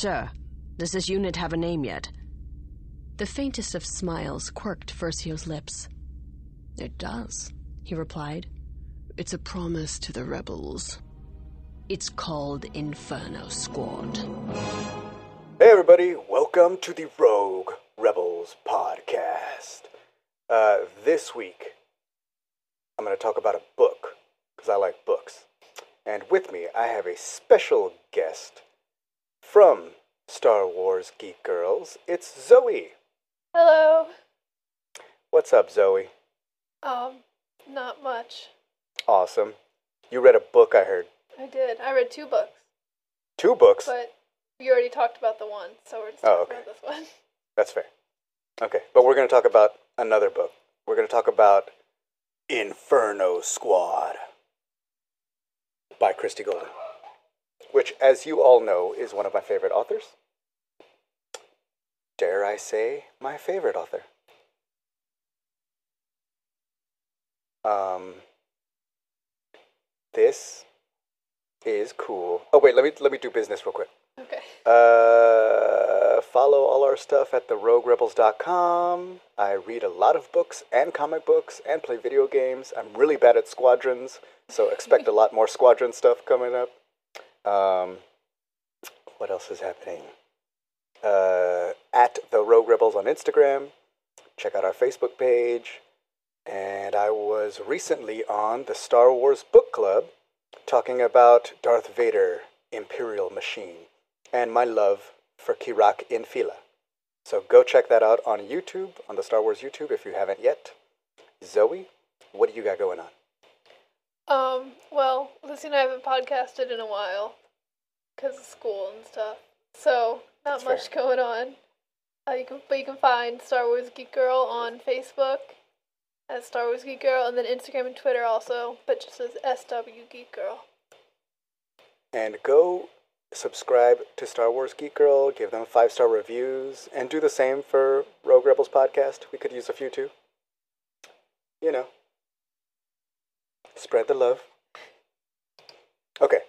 Sir, does this unit have a name yet? The faintest of smiles quirked Versio's lips. It does, he replied. It's a promise to the rebels. It's called Inferno Squad. Hey, everybody, welcome to the Rogue Rebels podcast. Uh, this week, I'm going to talk about a book because I like books. And with me, I have a special guest from Star Wars Geek Girls. It's Zoe. Hello. What's up, Zoe? Um, not much. Awesome. You read a book, I heard. I did. I read two books, Two books? but we already talked about the one, so we're just Oh, okay. about this one. That's fair. Okay, but we're going to talk about another book. We're going to talk about Inferno Squad by Christie Golden, which, as you all know, is one of my favorite authors. Dare I say, my favorite author. Um, this is cool. Oh wait, let me let me do business real quick. Okay. Uh, follow all our stuff at theroguerebels.com. I read a lot of books and comic books and play video games. I'm really bad at squadrons, so expect a lot more squadron stuff coming up. Um, what else is happening? Uh, at the Rogue Rebels on Instagram. Check out our Facebook page. And I was recently on the Star Wars Book Club talking about Darth Vader, Imperial Machine, and my love for Kirak Infil'a. So go check that out on YouTube, on the Star Wars YouTube, if you haven't yet. Zoe, what do you got going on? Um, well, Lucy and I haven't podcasted in a while because of school and stuff. So, not That's much fair. going on. Uh, you can, but you can find Star Wars Geek Girl on Facebook as Star Wars Geek Girl, and then Instagram and Twitter also, but just as SW Geek Girl. And go subscribe to Star Wars Geek Girl, give them five star reviews, and do the same for Rogue Rebels podcast. We could use a few too. You know, spread the love. Okay,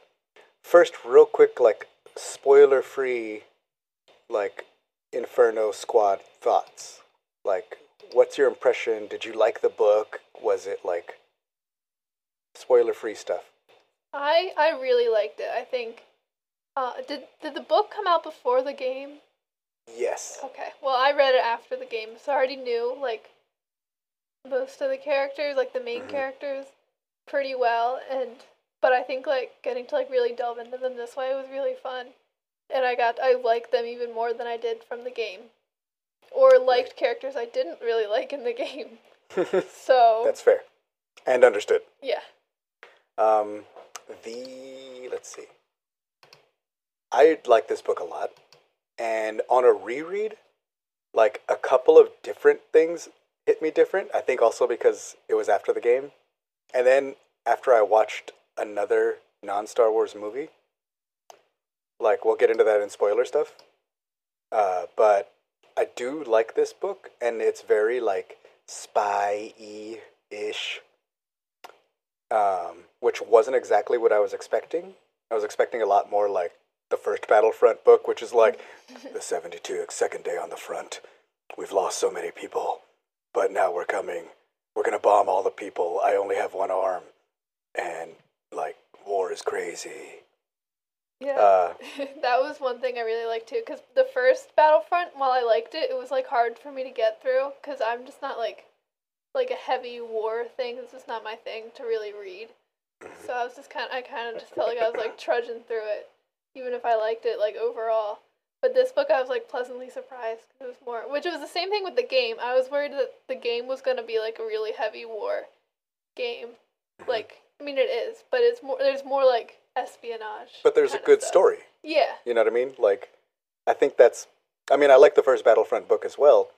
first, real quick, like spoiler free, like Inferno Squad thoughts. Like, what's your impression? Did you like the book? Was it like spoiler free stuff? I I really liked it. I think. Uh, did did the book come out before the game? Yes. Okay. Well, I read it after the game, so I already knew like most of the characters, like the main Mhm. characters, pretty well. And but I think like getting to like really delve into them this way was really fun, and I got I liked them even more than I did from the game, or liked characters I didn't really like in the game. So That's fair. And understood. yeah. Um, the let's see. I like this book a lot, and on a reread, like a couple of different things hit me different. I think also because it was after the game, and then after I watched another non-Star Wars movie. Like we'll get into that in spoiler stuff. Uh, but I do like this book, and it's very like spy-y ish um, which wasn't exactly what I was expecting. I was expecting a lot more like the first Battlefront book, which is like the 72 second day on the front. We've lost so many people, but now we're coming. We're gonna bomb all the people. I only have one arm, and like war is crazy. Yeah. Uh, that was one thing I really liked too. Because the first Battlefront, while I liked it, it was like hard for me to get through. Because I'm just not like, like a heavy war thing. It's just not my thing to really read. So I was just kind. Of, I kind of just felt like I was like trudging through it, even if I liked it like overall. But this book, I was like pleasantly surprised. 'cause it was more, which was the same thing with the game. I was worried that the game was gonna be like a really heavy war game. Like, I mean, it is, but it's more. There's more like espionage. but there's a good stuff. story. Yeah. You know what I mean? Like, I think that's. I mean, I like the first Battlefront book as well,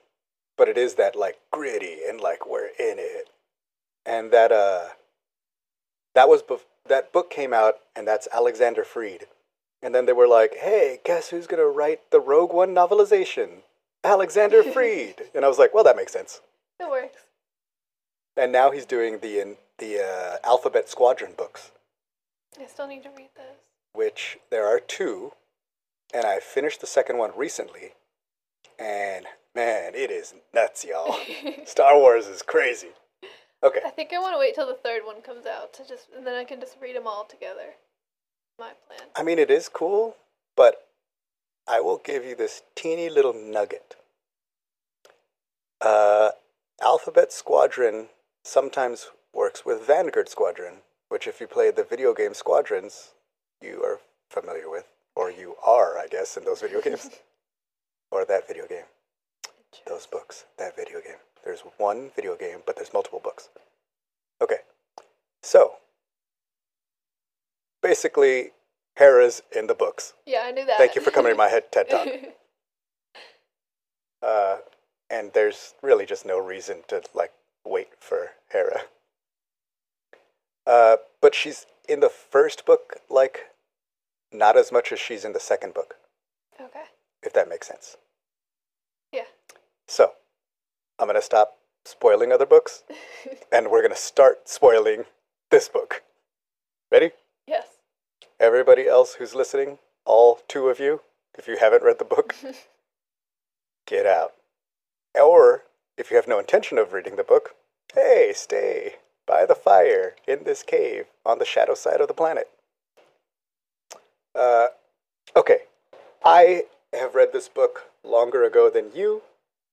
but it is that like gritty and like we're in it, and that uh, that was bef- that book came out, and that's Alexander Freed, and then they were like, hey, guess who's gonna write the Rogue One novelization? Alexander Freed, and I was like, well, that makes sense. It works. And now he's doing the in the uh, Alphabet Squadron books. I still need to read those. which there are two. and I finished the second one recently, and man, it is nuts, y'all. Star Wars is crazy. Okay. I think I want to wait till the third one comes out to just, and then I can just read them all together. My plan. I mean, it is cool, but I will give you this teeny little nugget. Uh, Alphabet Squadron sometimes works with Vanguard Squadron, which, if you play the video game Squadrons, you are familiar with, or you are, I guess, in those video games, or that video game, those books, that video game. There's one video game, but there's multiple books. Okay, so basically, Hera's in the books. Yeah, I knew that. Thank you for coming to my head TED Talk. Uh, and there's really just no reason to like wait for Hera. Uh, but she's in the first book, like not as much as she's in the second book, okay. if that makes sense. Yeah. So, I'm gonna stop spoiling other books, and we're gonna start spoiling this book. Ready? Yes. Everybody else who's listening, all two of you, if you haven't read the book, get out. Or, if you have no intention of reading the book, hey, stay by the fire in this cave on the shadow side of the planet. Uh, okay. I have read this book longer ago than you,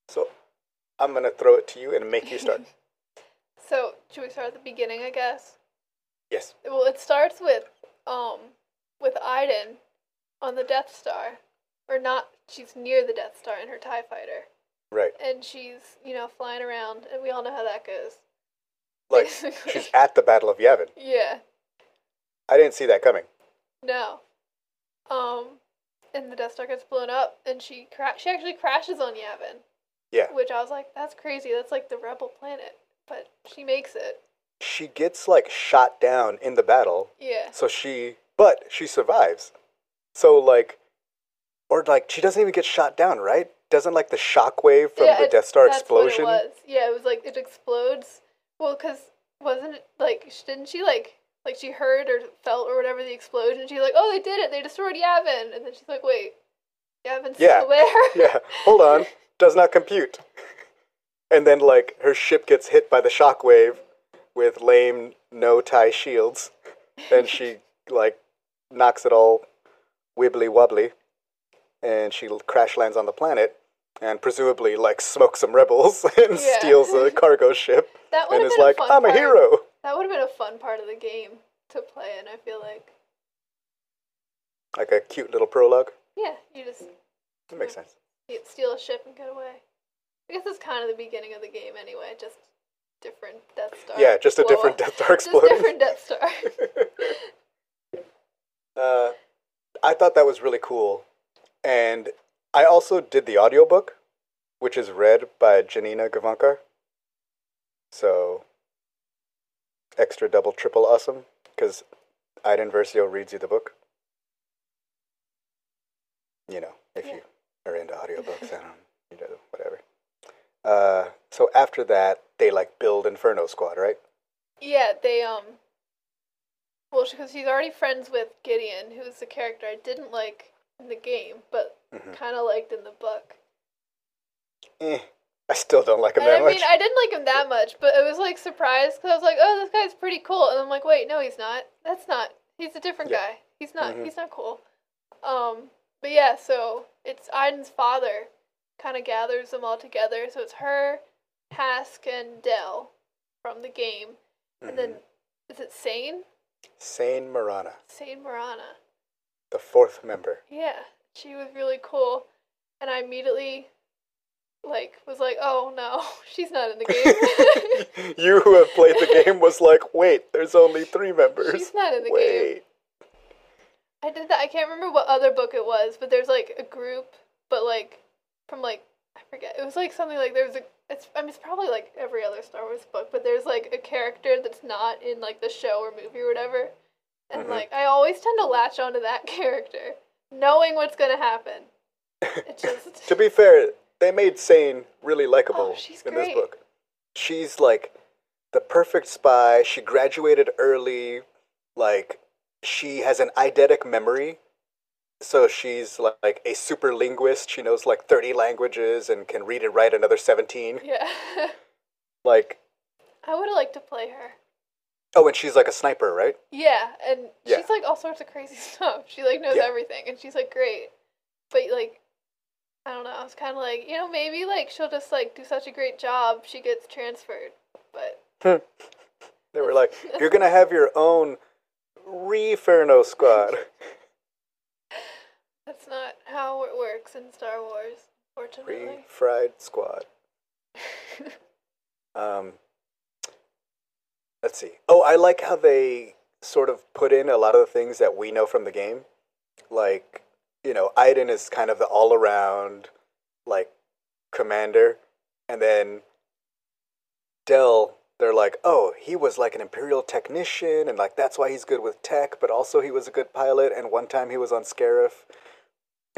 so I'm going to throw it to you and make you start. So, should we start at the beginning, I guess? Yes. Well, it starts with um with Iden on the Death Star, or not? She's near the Death Star in her Tie Fighter, Right. and she's you know flying around, and we all know how that goes. Like, Basically. she's at the Battle of Yavin. Yeah. I didn't see that coming. No. Um, and the Death Star gets blown up, and she cra- she actually crashes on Yavin, Yeah. which I was like, that's crazy. That's like the rebel planet, but she makes it. She gets, like, shot down in the battle, Yeah. so she. But she survives. So, like. Or, like, she doesn't even get shot down, right? Doesn't, like, the shockwave from yeah, the it- Death Star that's what explosion? it was. Yeah, it was like it explodes. Well, cause wasn't it like didn't she like like she heard or felt or whatever the explosion? She's like, oh, they did it. They destroyed Yavin, and then she's like, wait, Yavin's Yeah. still there. yeah, hold on. Does not compute. And then, like, her ship gets hit by the shockwave with lame no tie shields, and she, like, knocks it all wibbly wobbly, and she crash lands on the planet, and presumably, like, smokes some rebels and Yeah. steals a cargo ship, That would and have is been like, a fun I'm a hero. That would have been a fun part of the game to play and I feel like. Like a cute little prologue. Yeah, you just That makes sense. steal a ship and get away. I guess it's kind of the beginning of the game anyway. Just different Death Star. Yeah, just a blow different. Death Star Just exploding. different Death Star. Uh, I thought that was really cool. And I also did the audiobook, which is read by Janina Gavankar. So, extra double triple awesome, because Iden Versio reads you the book. You know, if Yeah. you are into audiobooks, I don't, you know, whatever. Uh, so after that, they like build Inferno Squad, right? Yeah, they um. Well, because she's already friends with Gideon, who's the character I didn't like in the game, but Mhm. kind of liked in the book. Eh, I still don't like him And that I much. mean, I didn't like him that much, but it was like surprised because I was like, "Oh, this guy's pretty cool," and I'm like, "Wait, no, he's not. That's not. He's a different Yeah. guy. He's not. Mhm. He's not cool." Um, but yeah, so it's Iden's father kind of gathers them all together. So it's her, Hask, and Del from the game, and then mm-hmm. is it Seyn? Seyn Marana, Seyn Marana. the fourth member. Yeah, she was really cool, and I immediately like was like, "Oh no, she's not in the game." you who have played the game was like, wait, there's only three members. She's not in the game. wait. I did that. I can't remember what other book it was, but there's like a group, but like from like I forget. It was like something like there was a. It's I mean it's probably like every other Star Wars book, but there's like a character that's not in like the show or movie or whatever, and Mhm. like I always tend to latch onto that character, knowing what's gonna happen. It just To be fair, they made Seyn really likable Oh, in this book. She's like the perfect spy. She graduated early. Like she has an eidetic memory. So she's like a super linguist. She knows like 30 languages and can read and write another 17. Yeah. Like, I would have liked to play her. oh, and she's like a sniper, right? Yeah, and Yeah. she's like all sorts of crazy stuff. She like knows Yeah. everything, and she's like great. But like, I don't know. I was kind of like, you know, maybe like she'll just like do such a great job, she gets transferred. But They were like, you're going to have your own Referno squad. That's not how it works in Star Wars, fortunately. Refried squad. Um, let's see. Oh, I like how they sort of put in a lot of the things that we know from the game. Like, you know, Iden is kind of the all around, like, commander. And then Del, they're like, oh, he was like an Imperial technician, and like that's why he's good with tech, but also he was a good pilot, and one time he was on Scarif,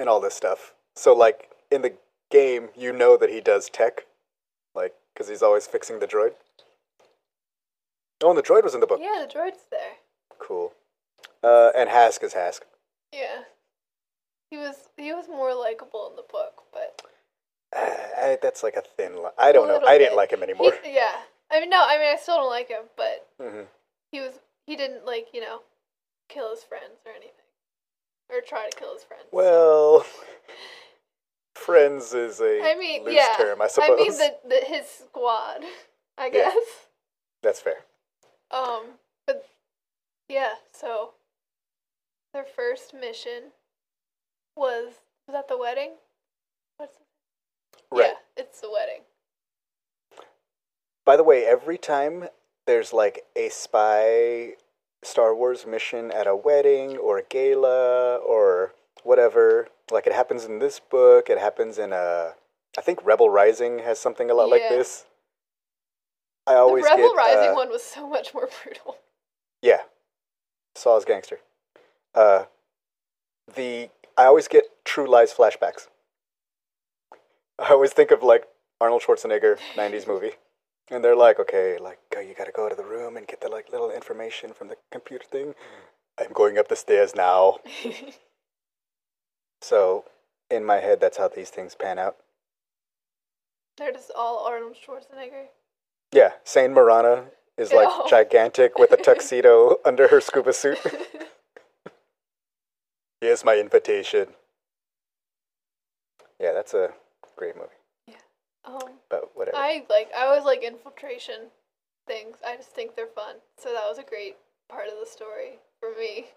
and all this stuff. So, like, in the game, you know that he does tech, like, because he's always fixing the droid. Oh, and the droid was in the book. yeah, the droid's there. Cool. Uh, and Hask is Hask. Yeah, he was he was more likable in the book, but I, that's like a thin line. I don't know. I didn't bit. like him anymore. He- yeah, I mean, no, I mean, I still don't like him, but hmm he was he didn't like you know kill his friends or anything, or try to kill his friends. Well, friends is a I mean, loose yeah, term, I suppose. I mean the, the his squad, I Yeah. guess. That's fair. Um, but yeah, so their first mission was was that the wedding? What's Right. Yeah, it's the wedding. By the way, every time there's like a spy Star Wars mission at a wedding or a gala or whatever, like it happens in this book, it happens in a. I think Rebel Rising has something a lot like this. I always the Rebel get, Rising uh, one was so much more brutal. Yeah. Saw's gangster. Uh the I always get True Lies flashbacks. I always think of like Arnold Schwarzenegger 90s movie. And they're like, okay, like uh, you got to go to the room and get the like little information from the computer thing. I'm going up the stairs now. So, in my head that's how these things pan out. They're just all Arnold Schwarzenegger. Yeah, Seyn Marana is like Ew. gigantic with a tuxedo under her scuba suit. Here's my invitation. Yeah, that's a great movie. Um, But whatever. I like I always like infiltration things. I just think they're fun. So that was a great part of the story for me.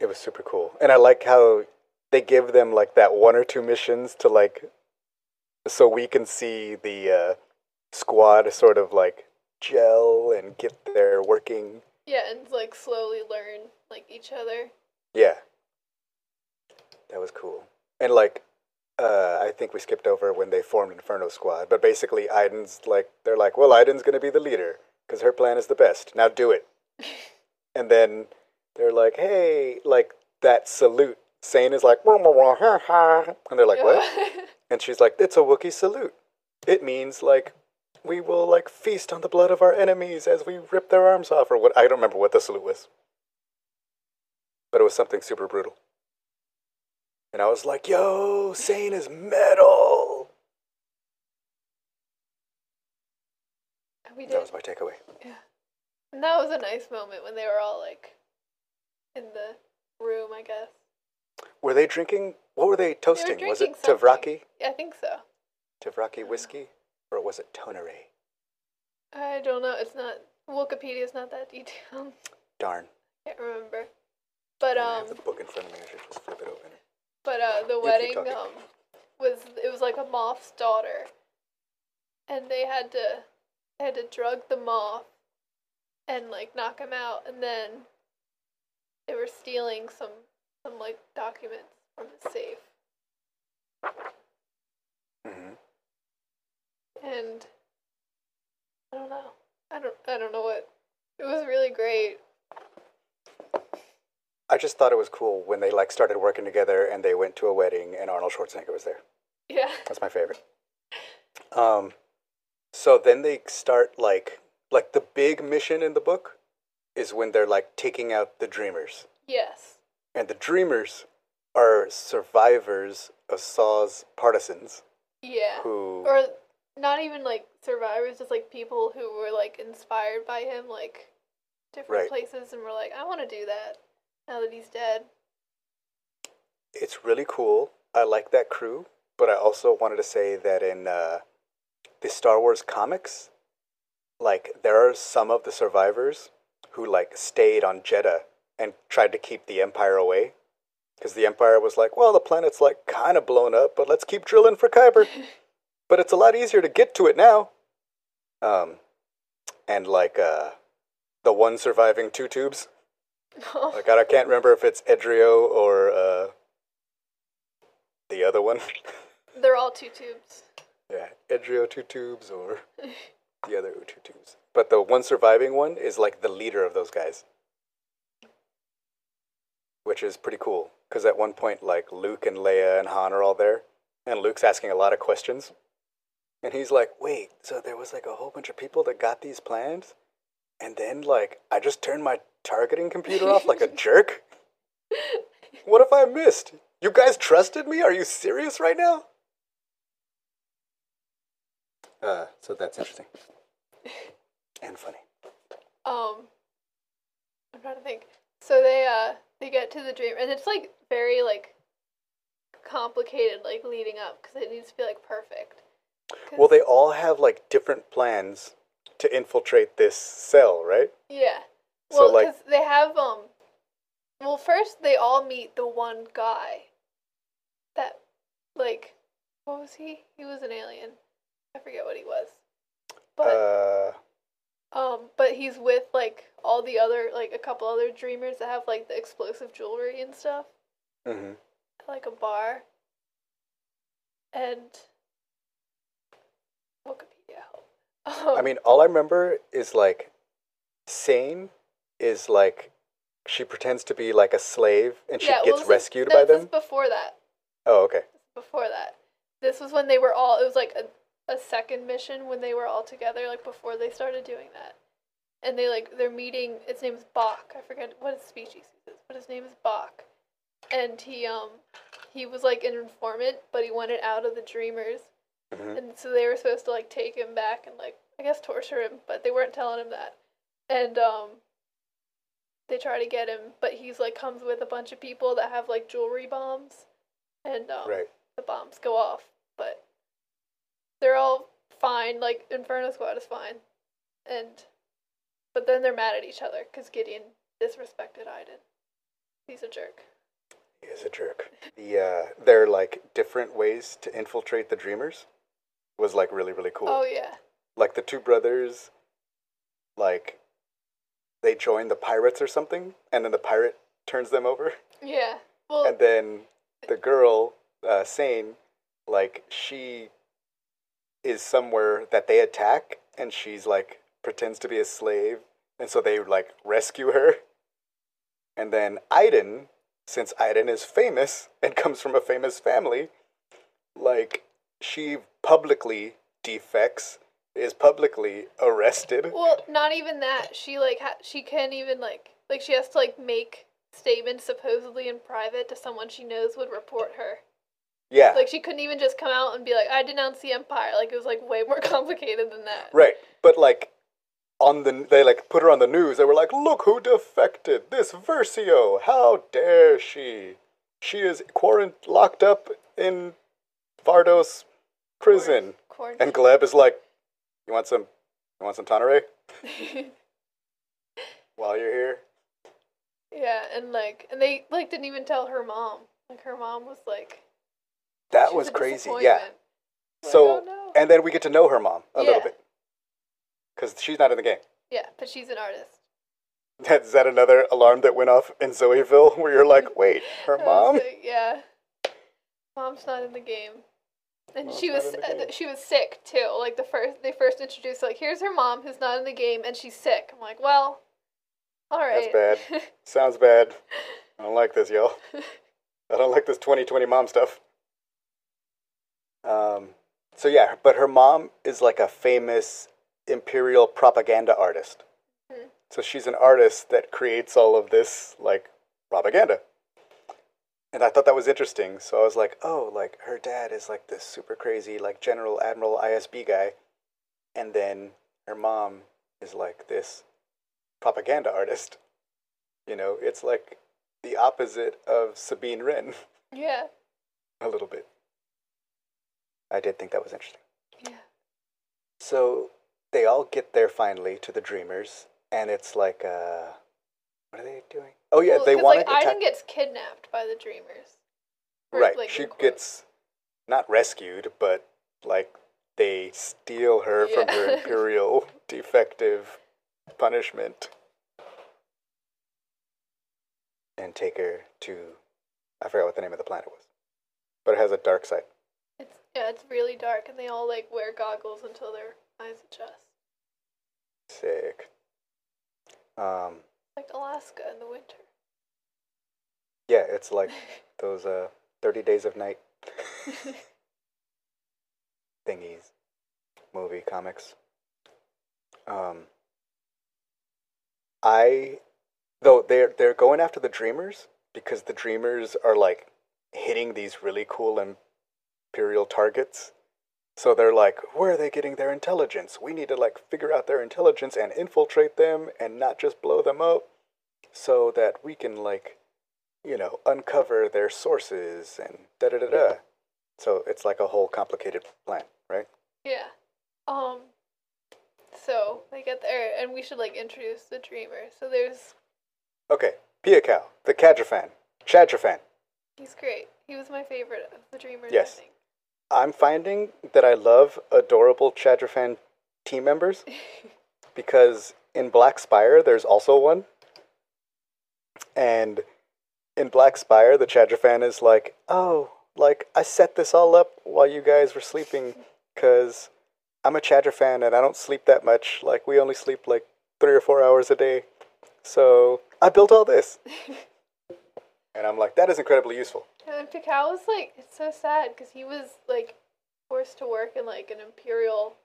It was super cool. And I like how they give them like that one or two missions to like so we can see the uh, squad sort of like gel and get their working. Yeah, and like slowly learn like each other. Yeah. That was cool. And like uh, I think we skipped over when they formed Inferno Squad, but basically Iden's like they're like, "Well, Iden's going to be the leader because her plan is the best. Now do it." and then they're like, "Hey, like that salute." Seyn is like, "Wah, wah, wah, ha, ha." and they're like, "What?" And she's like, "It's a Wookiee salute. It means like we will like feast on the blood of our enemies as we rip their arms off, or what? I don't remember what the salute was, but it was something super brutal." And I was like, "Yo, Seyn is metal." we That was my takeaway. Yeah. And that was a nice moment when they were all like in the room, I guess. Were they drinking? What were they toasting? was drinking it something. Tavraki? Yeah, I think so. Tavraki whiskey, or was it Tonere? I don't know. It's not Wikipedia's not that detailed. Darn. Can't remember. But I um have the book in front of me. I should just flip it open. But uh, the wedding um, was it was like a moth's daughter, and they had to they had to drug the moth, and like knock him out, and then they were stealing some some like documents from the safe, hmm and I don't know, I don't I don't know what it was really great. I just thought it was cool when they like started working together and they went to a wedding and Arnold Schwarzenegger was there. Yeah, That's my favorite. Um, so then they start like like the big mission in the book is when they're like taking out the dreamers. yes, And the Dreamers are survivors of Saw's partisans Yeah. who. Or not even like survivors, just like people who were like inspired by him, like different Right. places, and were like, I want to do that now that he's dead. It's really cool. I like that crew, but I also wanted to say that in uh, the Star Wars comics, like there are some of the survivors who like stayed on Jedha and tried to keep the Empire away, because the Empire was like, well, the planet's like kind of blown up, but let's keep drilling for Kyber. but it's a lot easier to get to it now. Um, and like uh, the one surviving two tubes. Like I can't remember if it's Edrio or uh, the other one. They're all two tubes. yeah, Edrio two tubes or the other two tubes. But the one surviving one is like the leader of those guys, which is pretty cool. Because at one point, like Luke and Leia and Han are all there, and Luke's asking a lot of questions, and he's like, "Wait, so there was like a whole bunch of people that got these plans, and then like I just turned my targeting computer off like a jerk? What if I missed? You guys trusted me? Are you serious right now?" Uh, so that's interesting and funny. Um, I'm trying to think. So they uh they get to the dream, and it's like very like complicated, like leading up because it needs to be like perfect. Well, they all have like different plans to infiltrate this cell, right? yeah. So, Well, like- because they have um. Well, first they all meet the one guy. That, like, what was he? He was an alien. I forget what he was. But uh, Um, but he's with like all the other like a couple other dreamers that have like the explosive jewelry and stuff mhm. at like a bar. And Wikipedia help. Um, I mean, all I remember is like, Seyn is like, she pretends to be like a slave and she yeah, well, gets is- rescued no, by this them. is before that. Oh, okay. Before that, this was when they were all. It was like a, a second mission when they were all together, like before they started doing that. And they like they're meeting. Its name's Bach. I forget what his species is, but his name is Bach. And he um he was like an informant, but he wanted out of the Dreamers, Mhm. and so they were supposed to like take him back and like I guess torture him, but they weren't telling him that. And um they try to get him, but he's like comes with a bunch of people that have like jewelry bombs, and um, Right. the bombs go off, but they're all fine. Like Inferno Squad is fine, and but then they're mad at each other because Gideon disrespected Iden. He's a jerk. He is a jerk. The uh, their like different ways to infiltrate the Dreamers was like really really cool. Oh yeah, Like the two brothers, like they join the pirates or something, and then the pirate turns them over. yeah. Well, and then the girl, uh, Seyn, like she is somewhere that they attack, and she's like pretends to be a slave, and so they like rescue her. And then Iden, since Iden is famous and comes from a famous family, like she publicly defects, is publicly arrested. well, not even that. She like ha- she can't even like like she has to like make statements supposedly in private to someone she knows would report her. Yeah, Like she couldn't even just come out and be like, "I denounce the Empire." Like it was like way more complicated than that. Right, but like on the they like put her on the news. They were like, "Look who defected! This Versio! How dare she? She is quarant locked up in Vardos prison." And Gleb is like, "You want some? You want some Tanere while you're here?" yeah, and like, and they like didn't even tell her mom. Like her mom was like, That was crazy. Yeah. Like, So oh, no. and then we get to know her mom a little bit because she's not in the game. yeah, but she's an artist. Is that another alarm that went off in Zoeville where you're like, wait, her mom? like, yeah, mom's not in the game. And Mom's she was uh, she was sick too. Like the first they first introduced like here's her mom who's not in the game and she's sick. I'm like, well, all right. That's bad. Sounds bad. I don't like this, y'all. I don't like this 2020 mom stuff. Um, so yeah, but her mom is like a famous imperial propaganda artist. Mhm. So she's an artist that creates all of this like propaganda. And I thought that was interesting. So I was like, oh, like her dad is like this super crazy, like General Admiral ISB guy, and then her mom is like this propaganda artist. You know, it's like the opposite of Sabine Wren Yeah. a little bit. I did think that was interesting. Yeah. So they all get there finally to the Dreamers, and it's like, uh, what are they doing? Oh yeah, Well, they want like to. Iden gets kidnapped by the Dreamers. Or, right, like, she gets not rescued, but like they steal her from her imperial defective punishment and take her to I forgot what the name of the planet was, but it has a dark side. It's yeah, it's really dark, and they all like wear goggles until their eyes adjust, Sick. Um, like Alaska in the winter. yeah, it's like those uh, 30 Days of Night thingies, movie, comics. Um, I, though they're they're going after the Dreamers because the Dreamers are like hitting these really cool imperial targets. So they're like, where are they getting their intelligence? We need to like figure out their intelligence and infiltrate them and not just blow them up, so that we can like, you know, uncover their sources and da da da da. So it's like a whole complicated plan, right? Yeah. Um. So they get there, and we should like introduce the Dreamer. So there's Okay, Piikow, the Chadra-Fan, Chadra-Fan. he's great. He was my favorite of the Dreamers. Yes. I think. I'm finding that I love adorable Chadra-Fan team members because in Black Spire there's also one. And in Black Spire, the Chadra-Fan is like, oh, like I set this all up while you guys were sleeping because I'm a Chadra-Fan and I don't sleep that much. Like, we only sleep like three or four hours a day. So I built all this. and I'm like, that is incredibly useful. And Piikow was like, it's so sad because he was like forced to work in like an imperial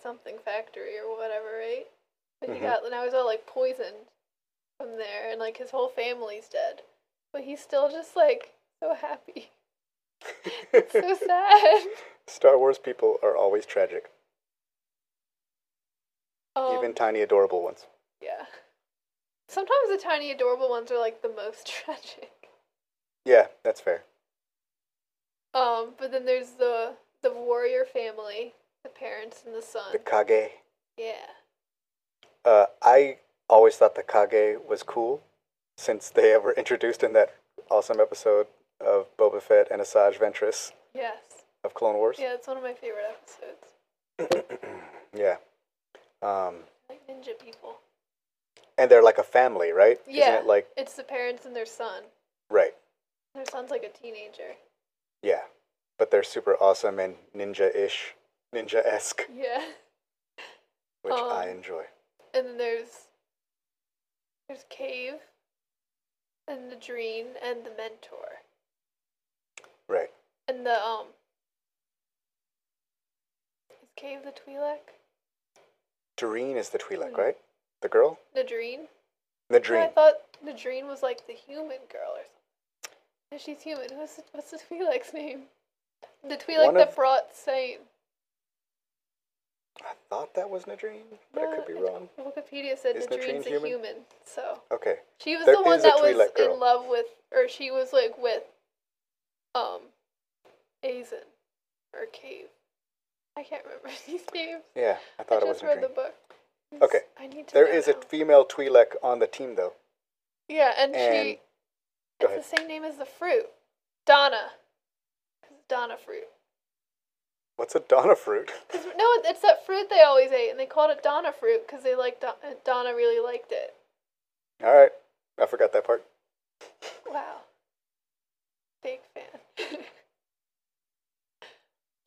something factory or whatever, right? But he Mhm. got now he's all like poisoned from there, and like his whole family's dead. But he's still just like so happy. so sad. Star Wars people are always tragic, Um, even tiny, adorable ones. yeah. Sometimes the tiny adorable ones are like the most tragic. Yeah, that's fair. Um, but then there's the the warrior family, the parents and the son. The Kage. yeah. Uh, I always thought the Kage was cool since they were introduced in that awesome episode of Boba Fett and Asajj Ventress Yes. of Clone Wars. Yeah, it's one of my favorite episodes. Yeah. Um, Like ninja people. and they're like a family, right? Yeah. Isn't it like, It's the parents and their son. right. Their son's like a teenager. Yeah. But they're super awesome and ninja ish, ninja esque, Yeah. which I Um, enjoy. And then there's there's Cave and the Dream and the mentor. Right. And the um Is Cave the Twi'lek? Doreen is the Twi'lek, Mm. right? The girl? Nadreen? The I Dream. thought Nadreen was like the human girl or something. She's human. What's the, what's the Twi'lek's name? The Twi'lek One that of- brought Seyn. I thought that was Nadreen, but I could be wrong. Wikipedia said Is Nadreen's a human? human, so Okay. she was There the one is a that was Twi'lek girl. in love with, or she was like with, um, Azen or Cave. I can't remember these names. Yeah, I I thought it was just read the book. Okay. I need to. There know is a now. female Twi'lek on the team, though. Yeah, and, and- she. Go It's the same name as the fruit, Dahna. Dahna fruit. What's a Dahna fruit? no, it's that fruit they always ate, and they called it Dahna fruit because they liked Don- Dahna really liked it. All right, I forgot that part. Wow. Big fan.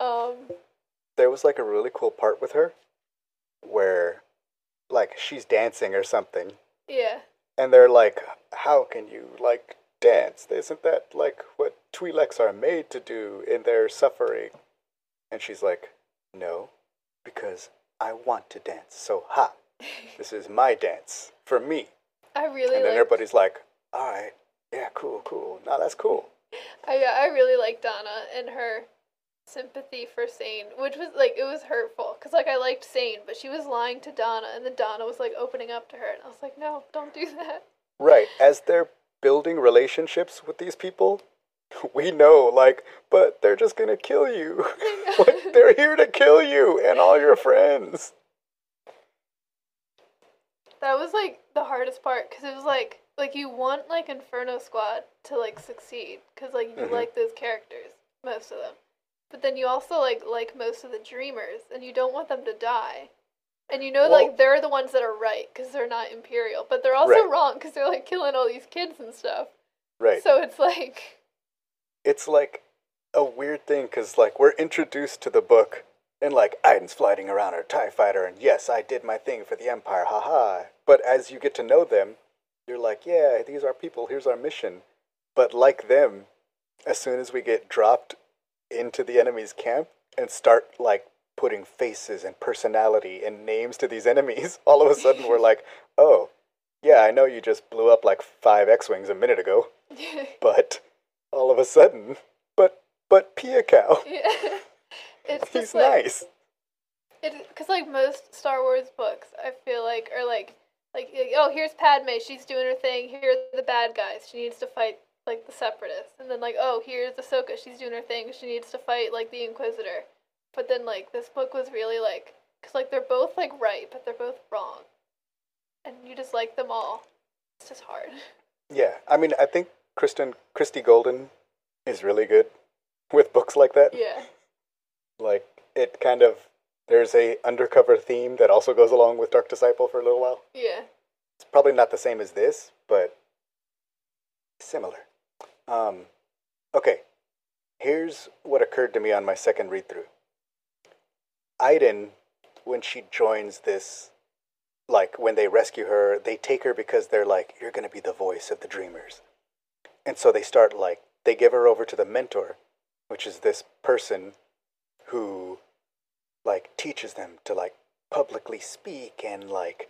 um, There was like a really cool part with her where, like, she's dancing or something, yeah. and they're like, "How can you like dance? Isn't that like what Twi'leks are made to do in their suffering?" And she's like, "No, because I want to dance. So ha, this is my dance for me." I really And then liked, everybody's like, "All right, yeah, cool, cool. Now that's cool." I I really like Dahna and her sympathy for Seyn, which was like it was hurtful because like I liked Seyn, but she was lying to Dahna, and then Dahna was like opening up to her, and I was like, no, don't do that. Right. As they're building relationships with these people, we know, like, but they're just gonna kill you. like, they're here to kill you and all your friends. That was like the hardest part because it was like like you want like Inferno Squad to like succeed because like you Mhm. like those characters, most of them, but then you also like like most of the Dreamers, and you don't want them to die. And you know, Well- like they're the ones that are right because they're not Imperial, but they're also Right. wrong because they're like killing all these kids and stuff. Right. So it's like, it's like a weird thing because like we're introduced to the book and like Iden's flying around her TIE fighter and yes, I did my thing for the Empire, haha. But as you get to know them, you're like, yeah, these are people, here's our mission. But like them, as soon as we get dropped into the enemy's camp and start like putting faces and personality and names to these enemies, all of a sudden we're like, oh, yeah, I know you just blew up like five X-Wings a minute ago but all of a sudden, but but Piikow, yeah. it's he's like, nice. It because like most Star Wars books, I feel like are like like like, oh here's Padme, she's doing her thing. Here are the bad guys. She needs to fight like the Separatists, and then like oh here's Ahsoka, she's doing her thing. She needs to fight like the Inquisitor. But then like this book was really like because like they're both like right, but they're both wrong, and you just like them all. It's just hard. Yeah, I mean, I think Kristen Christie Golden is really good with books like that. Yeah. Like it kind of there's a undercover theme that also goes along with Dark Disciple for a little while. Yeah. It's probably not the same as this, but similar. Um, okay, here's what occurred to me on my second read through. Iden, when she joins this, like when they rescue her, they take her because they're like, you're going to be the voice of the dreamers. And so they start like, they give her over to the mentor, which is this person who like teaches them to like publicly speak and like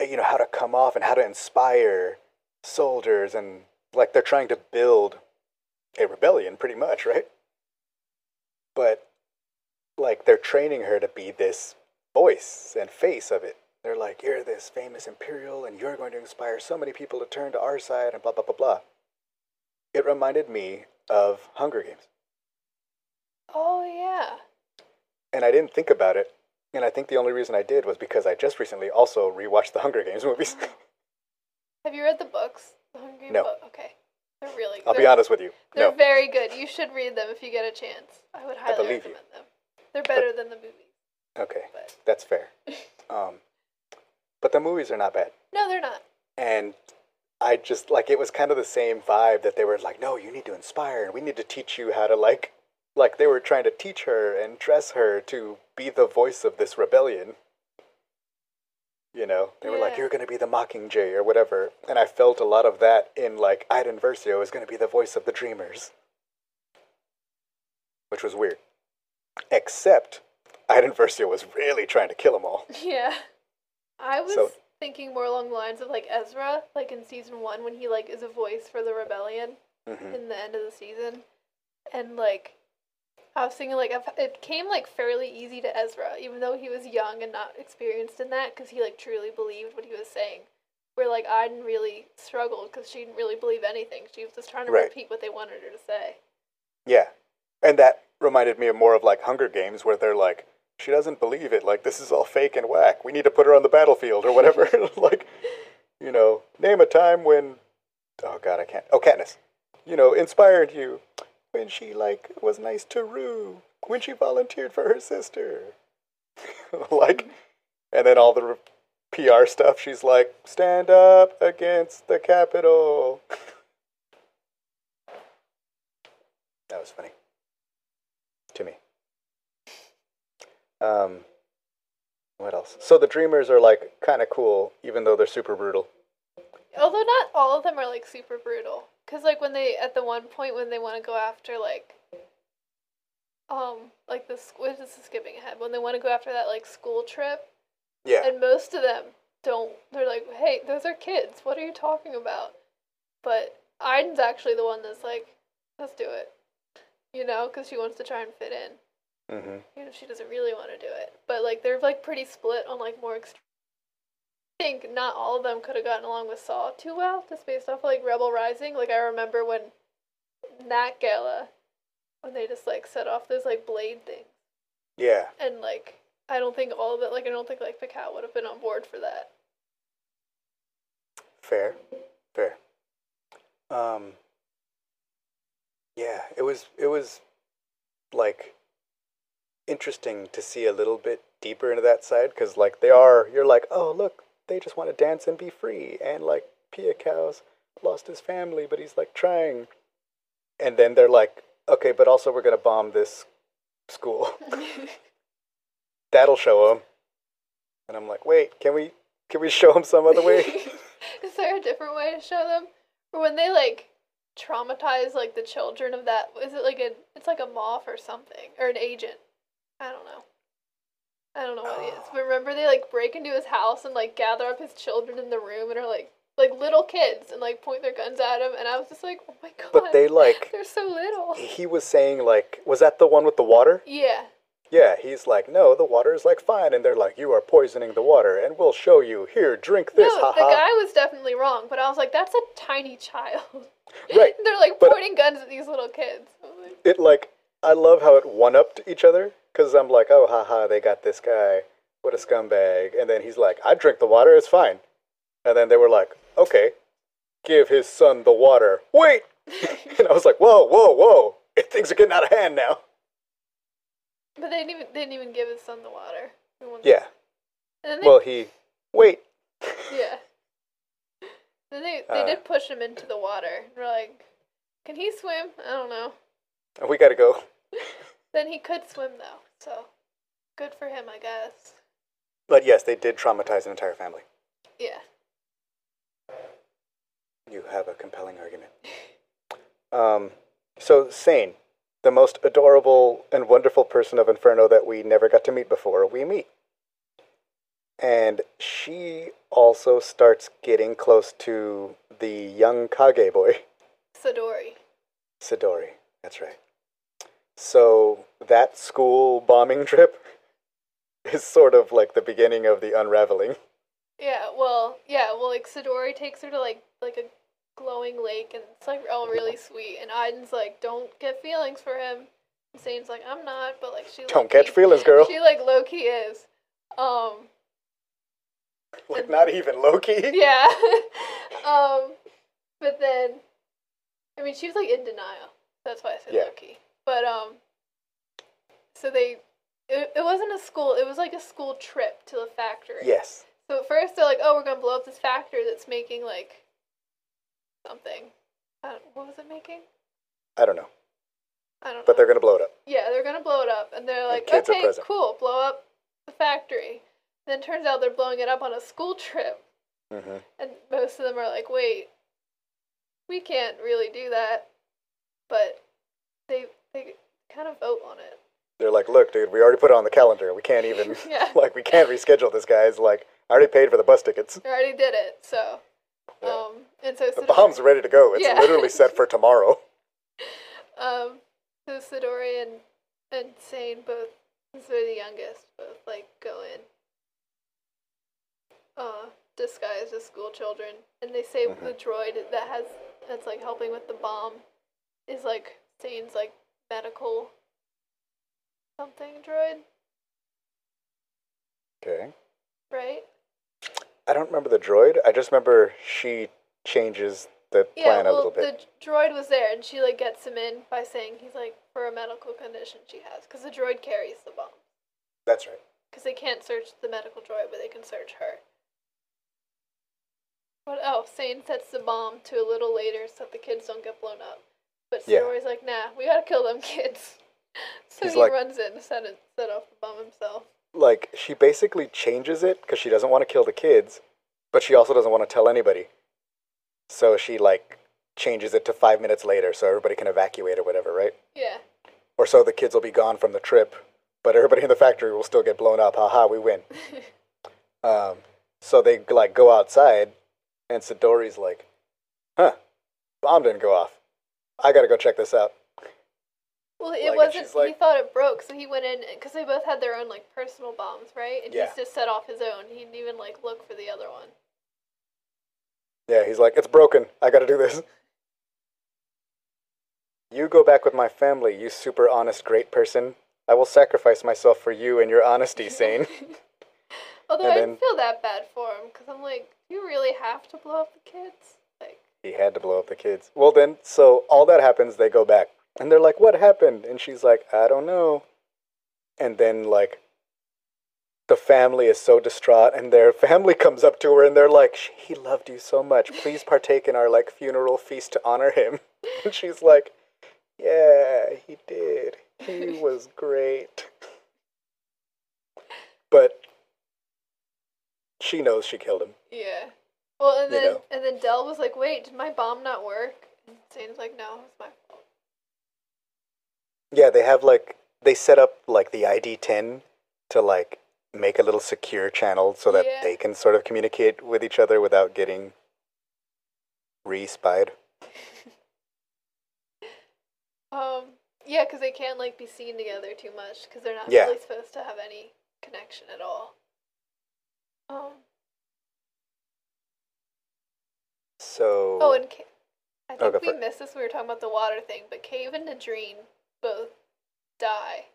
you know how to come off and how to inspire soldiers and like they're trying to build a rebellion pretty much right but like they're training her to be this voice and face of it they're like you're this famous imperial and you're going to inspire so many people to turn to our side and blah blah blah blah it reminded me of hunger games Oh yeah. and i didn't think about it and i think the only reason i did was because i just recently also rewatched the hunger games movies Have you read the books? The Hunger Games No. book? Okay. They're really. i'll be they're- honest with you They're no very good. You should read them if you get a chance. I would highly I believe you. recommend them. They're better than the movies. okay But That's fair. Um, but the movies are not bad. no, they're not. And I just like it was kind of the same vibe that they were like, no, you need to inspire and we need to teach you how to like like they were trying to teach her and dress her to be the voice of this rebellion. You know, they were like, you're going to be the Mockingjay or whatever. And I felt a lot of that in like Iden Versio is going to be the voice of the Dreamers. Which was weird. Except Iden Versio was really trying to kill them all. Yeah. I was So- thinking more along the lines of like Ezra, like in season one when he like is a voice for the rebellion hmm in the end of the season, and like I was thinking like it came like fairly easy to Ezra, even though he was young and not experienced in that, because he like truly believed what he was saying. Where like Iden really struggled because she didn't really believe anything. She was just trying to Right. repeat what they wanted her to say. Yeah. And that reminded me of more of like Hunger Games where they're like, she doesn't believe it. Like, this is all fake and whack. We need to put her on the battlefield or whatever. like, you know, name a time when, oh God, I can't. Oh, Katniss. You know, inspired you when she, like, was nice to Rue, when she volunteered for her sister. like, and then all the PR stuff, she's like, stand up against the Capitol. that was funny to me. Um, what else? So the Dreamers are like kind of cool, even though they're super brutal. Although not all of them are like super brutal, because like when they at the one point when they want to go after like, um, like this this is skipping ahead when they want to go after that like school trip, Yeah, and most of them don't. They're like, hey, those are kids. What are you talking about? But Iden's actually the one that's like, let's do it. You know, because she wants to try and fit in, Mm-hmm. even if she doesn't really want to do it. But like they're like pretty split on like more extreme. I think not all of them could have gotten along with Saw too well, just based off like Rebel Rising. Like I remember when that Gala, when they just like set off those like blade things, Yeah. and like I don't think all of it. Like I don't think like Piikow would have been on board for that. Fair. Fair. Um. Yeah, it was. It was like interesting to see a little bit deeper into that side because, like, they are. You're like, oh, look, they just want to dance and be free, and like, Piikow's lost his family, but he's like trying. And then they're like, okay, but also we're gonna bomb this school. That'll show him. And I'm like, wait, can we can we show him some other way? Is there a different way to show them? Or when they like traumatize like the children of that is it like a it's like a moth or something. Or an agent. I don't know. I don't know what it is. But remember they like break into his house and like gather up his children in the room and are like like little kids and like point their guns at him and I was just like, Oh my god but they like they're so little. he was saying like was that the one with the water? Yeah. Yeah, he's like, no, the water is like fine, and they're like, you are poisoning the water, and we'll show you. Here, drink this, no, the guy was definitely wrong, but I was like, that's a tiny child. Right, They're like but- pointing guns at these little kids. Like, It like I love how it one upped each other because I'm like, oh, haha, they got this guy. What a scumbag! And then he's like, I drink the water, it's fine. And then they were like, okay, give his son the water. Wait, and I was like, whoa, whoa, whoa! Things are getting out of hand now. But they didn't even they didn't even give his son the water. Yeah. And then they, Well, he wait. yeah. Then they they Uh. did push him into the water. We're like, can he swim? I don't know. We gotta go. Then he could swim though, so good for him, I guess. But yes, they did traumatize an entire family. Yeah. You have a compelling argument. Um, so Seyn, the most adorable and wonderful person of Inferno that we never got to meet before, we meet. And she also starts getting close to the young Kage boy, Sidori. Sidori. That's right. So that school bombing trip is sort of like the beginning of the unraveling. Yeah, well, yeah, well, like Sidori takes her to like like a glowing lake, and it's like all really sweet. And Iden's like, "Don't get feelings for him." And Seyn's like, "I'm not," but like she Don't catch feelings, girl. She like low key is. Um, Like not even Loki. yeah. um, but then, I mean, she was like in denial. That's why I said Yeah. low key. But um, so they, it, it wasn't a school. It was like a school trip to the factory. Yes. So at first they're like, "Oh, we're gonna blow up this factory that's making like something." I don't, what was it making? I don't know. I don't know. But they're gonna blow it up. yeah, they're gonna blow it up, and they're like, are "Okay, cool, blow up the factory." Then turns out they're blowing it up on a school trip, hmm and most of them are like, "Wait, we can't really do that," but they they kind of vote on it. They're like, look, dude, we already put it on the calendar. We can't even, Yeah. like, we can't reschedule this, guys. Like, I already paid for the bus tickets. I already did it, so Yeah. um, and so The Sidori- bomb's ready to go. It's Yeah. literally set for tomorrow. Um, so Sidori and and Seyn both, since they're the youngest, both like go in, uh, disguised as school children, and they say Mhm. the droid that has that's like helping with the bomb is like Seyn's like medical something droid, Okay. right? I don't remember the droid. I just remember she changes the Yeah, plan a well, little bit. the droid was there, and she like gets him in by saying he's like for a medical condition she has, because the droid carries the bomb. That's right. Because they can't search the medical droid, but they can search her. What oh, else? Seyn sets the bomb to a little later so that the kids don't get blown up. But Yeah. Sidori's like, nah, we gotta kill them kids. so He's he like- runs in to set, it, set off the bomb himself. Like, she basically changes it because she doesn't want to kill the kids, but she also doesn't want to tell anybody. So she, like, changes it to five minutes later so everybody can evacuate or whatever, right? Yeah. Or so the kids will be gone from the trip, but everybody in the factory will still get blown up. Haha, we win. Um, so they like go outside, and Sidori's like, "Huh, bomb didn't go off. I gotta go check this out. Well, it Like, wasn't. like- he thought it broke, so he went in because they both had their own like personal bombs, right? And Yeah. he's just set off his own. He didn't even like look for the other one. Yeah, he's like, it's broken. I gotta do this. You go back with my family, you super honest, great person. I will sacrifice myself for you and your honesty, Seyn. Although And I then- feel that bad for him because I'm like, you really have to blow up the kids? He had to blow up the kids. Well, then, so all that happens, they go back. And they're like, what happened? And she's like, I don't know. And then, like, the family is so distraught, and their family comes up to her and they're like, he loved you so much. Please partake in our, like, funeral feast to honor him. And she's like, yeah, he did. He was great. But she knows she killed him. yeah. Well, and You then know. and then Del was like, wait, did my bomb not work? And Seyn's like, no, it's my fault. Yeah, they have like they set up like the ID10 to like make a little secure channel so that Yeah. they can sort of communicate with each other without getting re-spied. Um, yeah, because they can't like be seen together too much because they're not Yeah. really supposed to have any connection at all. Um. So Oh, and Ca- I Oh, think go we missed this. We were talking about the water thing, but Cave and Nadreen both die.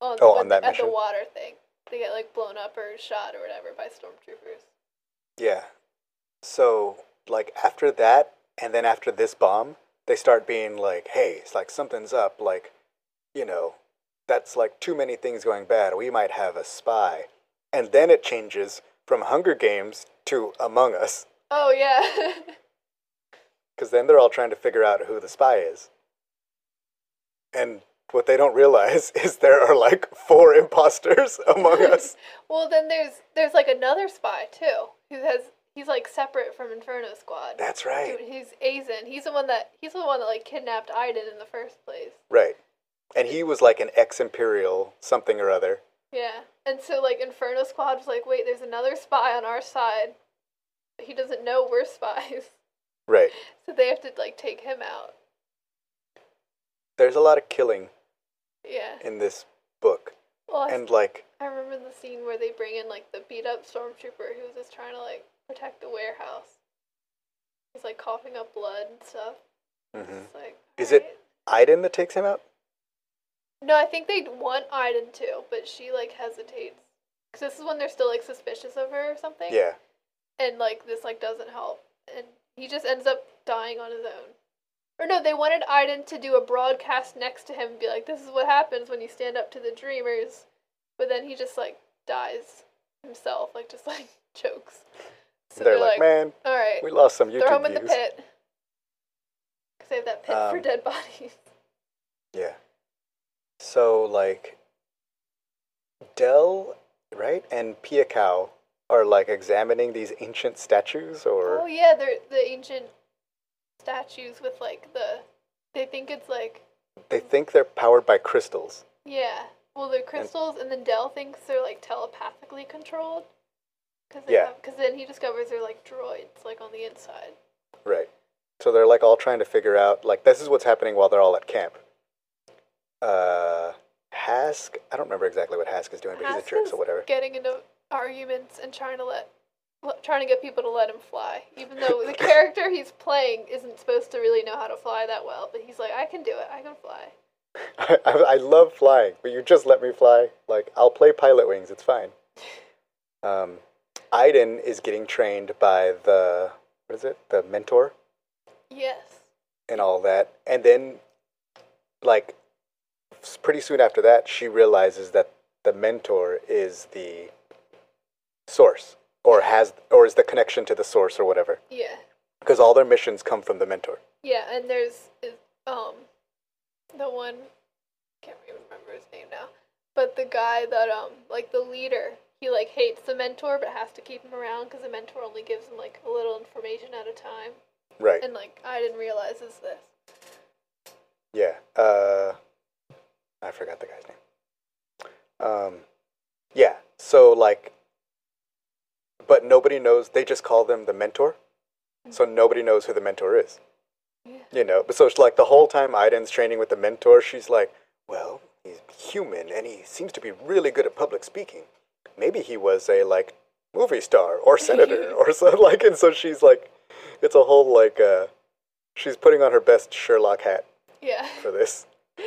Oh, Oh, on that at the water thing, they get like blown up or shot or whatever by stormtroopers. yeah, so like after that, and then after this bomb, they start being like, "Hey, it's like something's up. Like, you know, that's like too many things going bad. We might have a spy." And then it changes from Hunger Games to Among Us. Oh yeah, Because then they're all trying to figure out who the spy is. And what they don't realize is there are like four imposters among us. well then there's there's like another spy too who has he's like separate from Inferno Squad. That's right. Dude, he's Azen. He's the one that he's the one that like kidnapped Iden in the first place. Right. And he was like an ex Imperial something or other. Yeah. And so like Inferno Squad was like, wait, there's another spy on our side. He doesn't know we're spies. Right. So they have to like take him out. There's a lot of killing Yeah. in this book. Well, I, And like, I remember the scene where they bring in like the beat up stormtrooper who was just trying to like protect the warehouse. He's like coughing up blood and stuff. mhm. It's like Is it- alright. Iden that takes him out? No, I think they want Iden too, but she like hesitates. Cause this is when they're still like suspicious of her or something. Yeah. and like this like doesn't help and he just ends up dying on his own or no they wanted Iden to do a broadcast next to him and be like this is what happens when you stand up to the dreamers but then he just like dies himself like just like chokes so they're, like, man, all right we lost some YouTube throw him in the pit because they have that pit for Um, dead bodies Yeah. So like Del, right, and Piikow are like examining these ancient statues or oh yeah they're the ancient statues with like the they think it's like they think they're powered by crystals. Yeah. Well, they're crystals, and then Del thinks they're like telepathically controlled. Cause they Yeah. Because then he discovers they're like droids, like on the inside. Right. So they're like all trying to figure out like this is what's happening while they're all at camp. Uh Hask, I don't remember exactly what Hask is doing, but he's a Hask jerk, so whatever. Getting into arguments and trying to let, trying to get people to let him fly, even though the character he's playing isn't supposed to really know how to fly that well. But he's like, I can do it. I can fly. I, I, I love flying, but you just let me fly. Like I'll play pilot wings, it's fine. Um, Iden is getting trained by the what is it? The mentor Yes. and all that, and then like pretty soon after that, she realizes that the mentor is the source, or has, or is the connection to the source, or whatever. Yeah. Because all their missions come from the mentor. Yeah, and there's is, um the one I can't even remember his name now, but the guy that um like the leader he like hates the mentor but has to keep him around because the mentor only gives him like a little information at a time, Right. and like I didn't realize is this. Yeah. Uh, I forgot the guy's name. Um, yeah. So like, but nobody knows. They just call them the mentor. So nobody knows who the mentor is. You know, But so it's like the whole time Iden's training with the mentor, she's like, well, he's human and he seems to be really good at public speaking. Maybe he was a like movie star or senator or so like, and so she's like, it's a whole like, uh, she's putting on her best Sherlock hat Yeah. for this.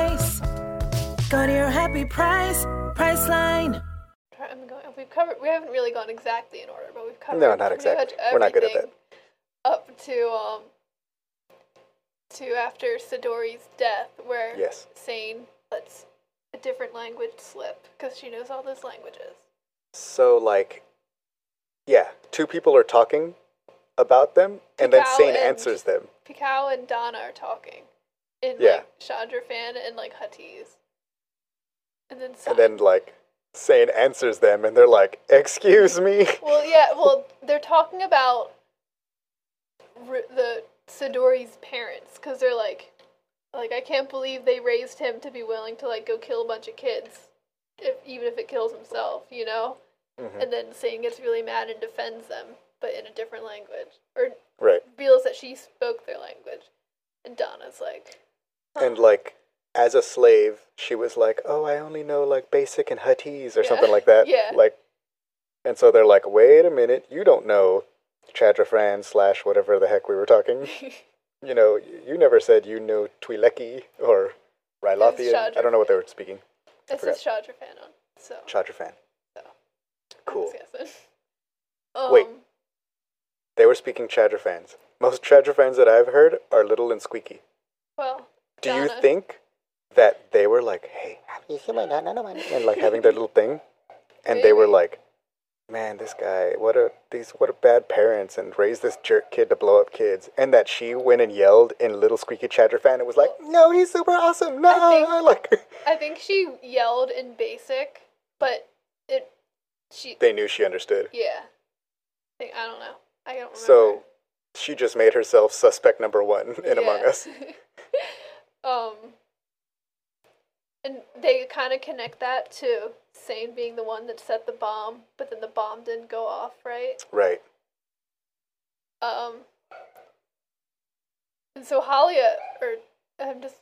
Go to your happy price, Priceline. try- I'm going. We've covered. We haven't really gone exactly in order, but we've covered. No, not exactly. We're not good at everything Up to um. To after Sidori's death, where Yes. Seyn lets a different language slip because she knows all those languages. So like, yeah, two people are talking about them, and then Seyn and- answers them. Piikow and Dahna are talking in Yeah. like Chadra-Fan and like Hatiz. And then And then like, Seyn answers them, and they're like, "Excuse me." Well, yeah, well, they're talking about r- the Sidori's parents because they're like, like I can't believe they raised him to be willing to like go kill a bunch of kids, if even if it kills himself, you know. Mhm. And then Seyn gets really mad and defends them, but in a different language, or Right. reveals that she spoke their language. And Dahna's like, And like, as a slave, she was like, "Oh, I only know like basic and Huttese or Yeah. something like that." Yeah. Like, and so they're like, "Wait a minute, you don't know Chadra-Fan slash whatever the heck we were talking. you know, you never said you know Twi'leki or Rylothian. I don't know what they were speaking. this is Chadra-Fan on, so. Chadra-Fan. so. Cool. Um, Wait. They were speaking Chadra-Fans. Most Chadra-Fans that I've heard are little and squeaky. Well, Do you think that they were like, hey, have you seen my no, no, no, and like having their little thing, and they were like, man, this guy, what a these what a bad parents, and raised this jerk kid to blow up kids, and that she went and yelled in little squeaky Chadra-Fan and was like, no, he's super awesome, no, think- like I think she yelled in basic, but it she they knew she understood. yeah. I, think, I don't know. I don't remember. So she just made herself suspect number one in Among Us. um, and they kind of connect that to Seyn being the one that set the bomb, but then the bomb didn't go off, right? Right. Um, and so Halia, or I'm just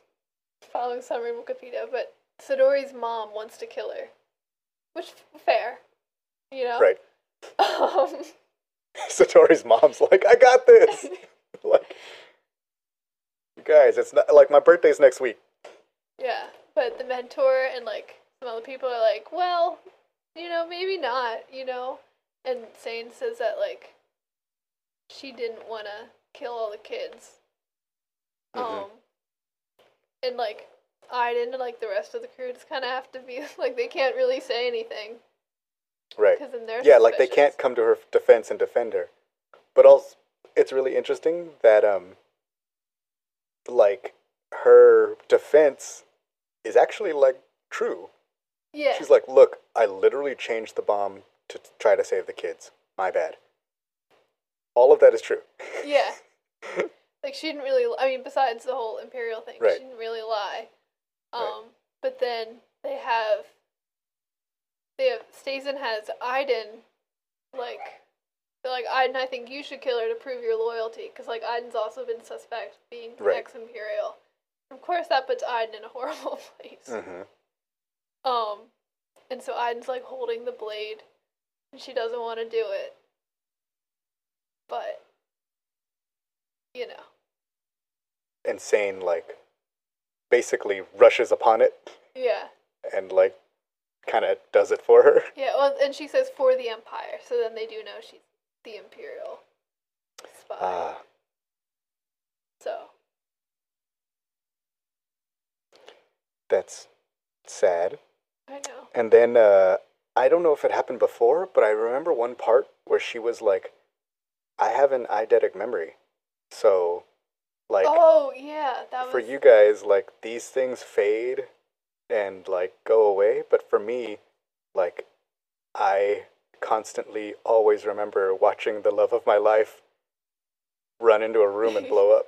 following summary Wikipedia, but Sidori's mom wants to kill her, which fair, you know. Right. Um, Sidori's mom's like, I got this. like, you guys, it's not like my birthday's next week. But the mentor and like some other people are like, well, you know, maybe not, you know. And Seyn says that like she didn't want to kill all the kids. Mhm. Um, and like Iden and like the rest of the crew just kind of have to be like they can't really say anything Right. because then they're Yeah, like they can't come to her defense and defend her. But also, it's really interesting that, um, like, her defense is actually, like, true. Yeah, She's like, look, I literally changed the bomb to t- try to save the kids. My bad. All of that is true. yeah. like she didn't really. I mean, besides the whole imperial thing, Right. she didn't really lie. Um, Right. but then they have. They have Stazen has Iden, like, they're like Iden. I think you should kill her to prove your loyalty, because like Iden's also been suspect being Right. ex-imperial. Of course, that puts Iden in a horrible place. hmm Um, and so Iden's like holding the blade, and she doesn't want to do it. But, you know, Insane, like, basically rushes upon it yeah, and, like, kind of does it for her. yeah. Well, and she says for the Empire, so then they do know she's the Imperial spy. Ah. so, That's sad. I know. And then uh, I don't know if it happened before, but I remember one part where she was like, "I have an eidetic memory, so Like oh yeah, that was for you guys, like these things fade and like go away, but for me, like I constantly always remember watching the love of my life run into a room and blow up.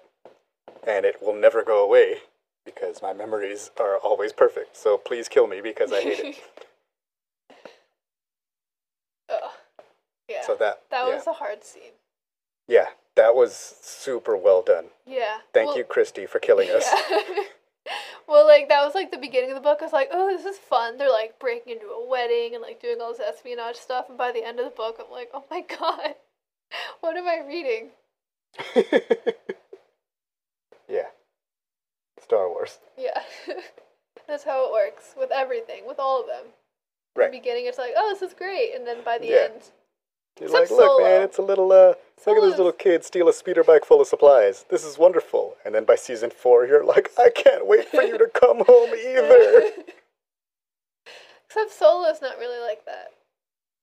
And it will never go away because my memories are always perfect. So please kill me because I hate it. Ugh. Yeah. So that that yeah. was a hard scene. Yeah, that was super well done. Yeah. Thank Well- you, Christie, for killing us. Yeah. well, like that was like the beginning of the book. I was like, oh, this is fun. They're like breaking into a wedding and like doing all this espionage stuff. And by the end of the book, I'm like, oh my god, what am I reading? Star Wars. Yeah. That's how it works with everything, with all of them. In Right. the beginning, it's like, oh, this is great, and then by the Yeah. end, You're Except like, look, man, it's a little, uh, look at Solo's- this little kid steal a speeder bike full of supplies. This is wonderful. And then by season four, you're like, I can't wait for you to come home either. Except Solo's not really like that.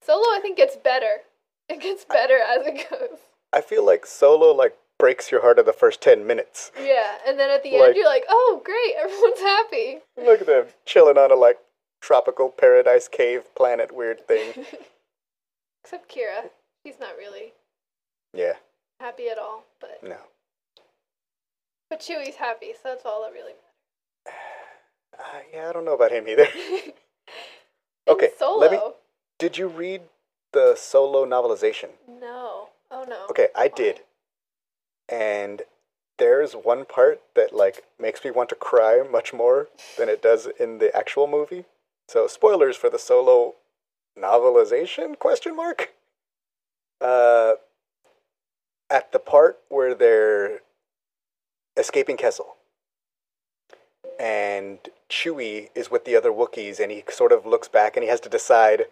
Solo, I think, gets better. It gets better as it goes. I feel like Solo, like, breaks your heart in the first 10 minutes. Yeah, and then at the Like- end, you're like, oh, great, everyone's happy. Look at them chilling on a, like, tropical paradise cave planet weird thing. Except Kira. She's not really Yeah, happy at all. But no. but Chewie's happy, so that's all that really Uh, yeah, I don't know about him either. Okay, Solo. let me- Did you read the Solo novelization? No. Oh no. Okay, I did. And there's one part that like makes me want to cry much more than it does in the actual movie. So spoilers for the solo novelization question mark. Uh at the part where they're escaping Kessel. And Chewie is with the other Wookiees and he sort of looks back and he has to decide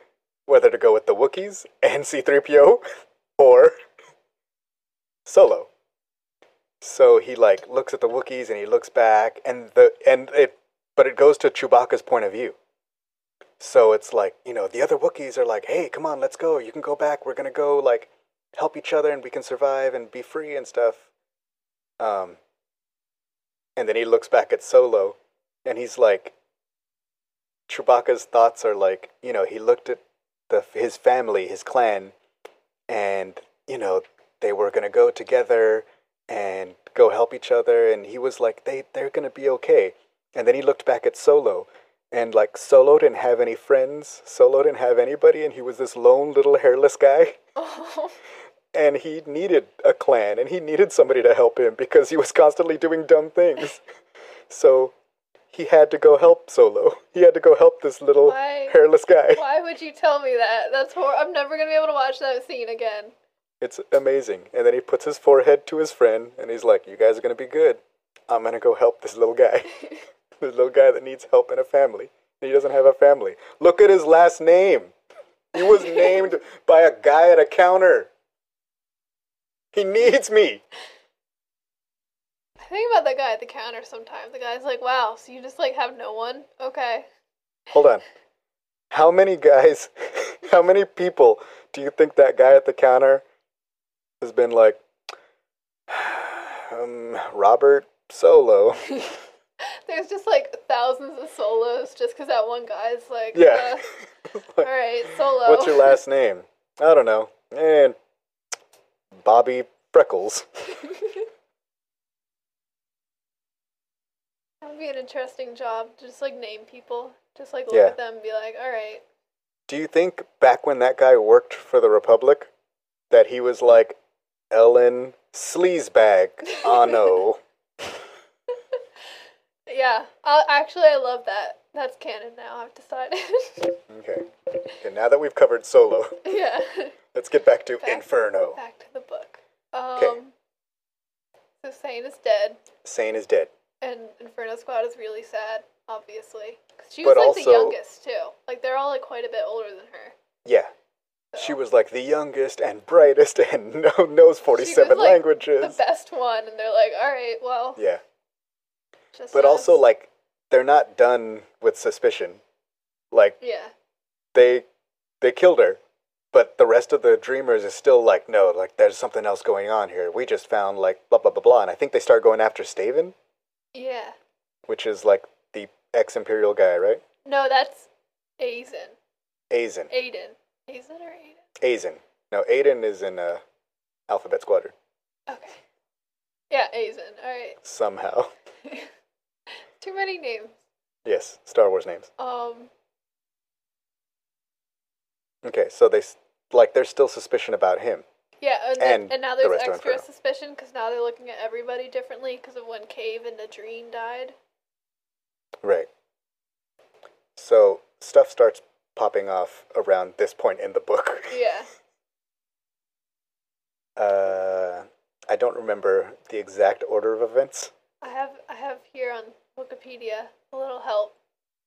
whether to go with the Wookiees and C3PO or Solo. So he like looks at the Wookiees and he looks back and the and it but it goes to Chewbacca's point of view. So it's like, you know, the other Wookiees are like, "Hey, come on, let's go. You can go back. We're to go like help each other and we can survive and be free and stuff." Um and then he looks back at Solo and he's like Chewbacca's thoughts are like, you know, he looked at the his family, his clan and you know, they were to go together and go help each other and he was like they they're going to be okay and then he looked back at solo and like solo didn't have any friends solo didn't have anybody and he was this lone little hairless guy Oh. and he needed a clan and he needed somebody to help him because he was constantly doing dumb things so he had to go help solo he had to go help this little Why- hairless guy Why would you tell me that? That's hor- I'm never gonna be able to watch that scene again. It's amazing. And then he puts his forehead to his friend and he's like, You guys are going to be good. I'm going to go help this little guy. this little guy that needs help in a family. He doesn't have a family. Look at his last name. He was named by a guy at a counter. He needs me. I think about that guy at the counter sometimes. The guy's like, "Wow, so you just like have no one? Okay." Hold on. How many guys, how many people do you think that guy at the counter has been like, um, Robert Solo? There's just like thousands of solos just because that one guy's like, Yeah. uh, all right, solo. What's your last name? I don't know. And Bobby Freckles. That would be an interesting job. to Just like name people. Just like look Yeah. at them and be like, all right. Do you think back when that guy worked for the Republic that he was like Ellen Sleazebag? Ah no. Yeah. i actually, I love that. That's canon now. I've decided. Okay. Okay, now that we've covered Solo, yeah. let's get back to Back- Inferno. Back to the book. Um, 'Kay. So Seyn is dead, Seyn is dead. and Inferno Squad is really sad, obviously. 'Cause she was But like the youngest too. Like they're all like quite a bit older than her. Yeah. She was like the youngest and brightest and know, knows 47 She was, like, languages. the best one, and they're like, all right, well, Yeah. just But us." also, like, they're not done with suspicion. Like, yeah, they they killed her, but the rest of the dreamers is still like, no, like there's something else going on here. We just found like blah blah blah blah, and I think they start going after Staven, Yeah. which is like the ex Imperial guy, right? No, that's Azen. Azen. Aiden. Azen or Aiden? Azen. No, Aiden is in uh, Alphabet Squadron Okay. Yeah, Azen. Alright. somehow. Too many names. yes, Star Wars names. Um, Okay, so they like there's still suspicion about him. yeah, and, then, And and now there's of extra suspicion because now they're looking at everybody differently because of when Cave and Nadreen died. Right. So stuff starts popping off around this point in the book. Yeah. Uh, I don't remember the exact order of events. I have I have here on Wikipedia a little help.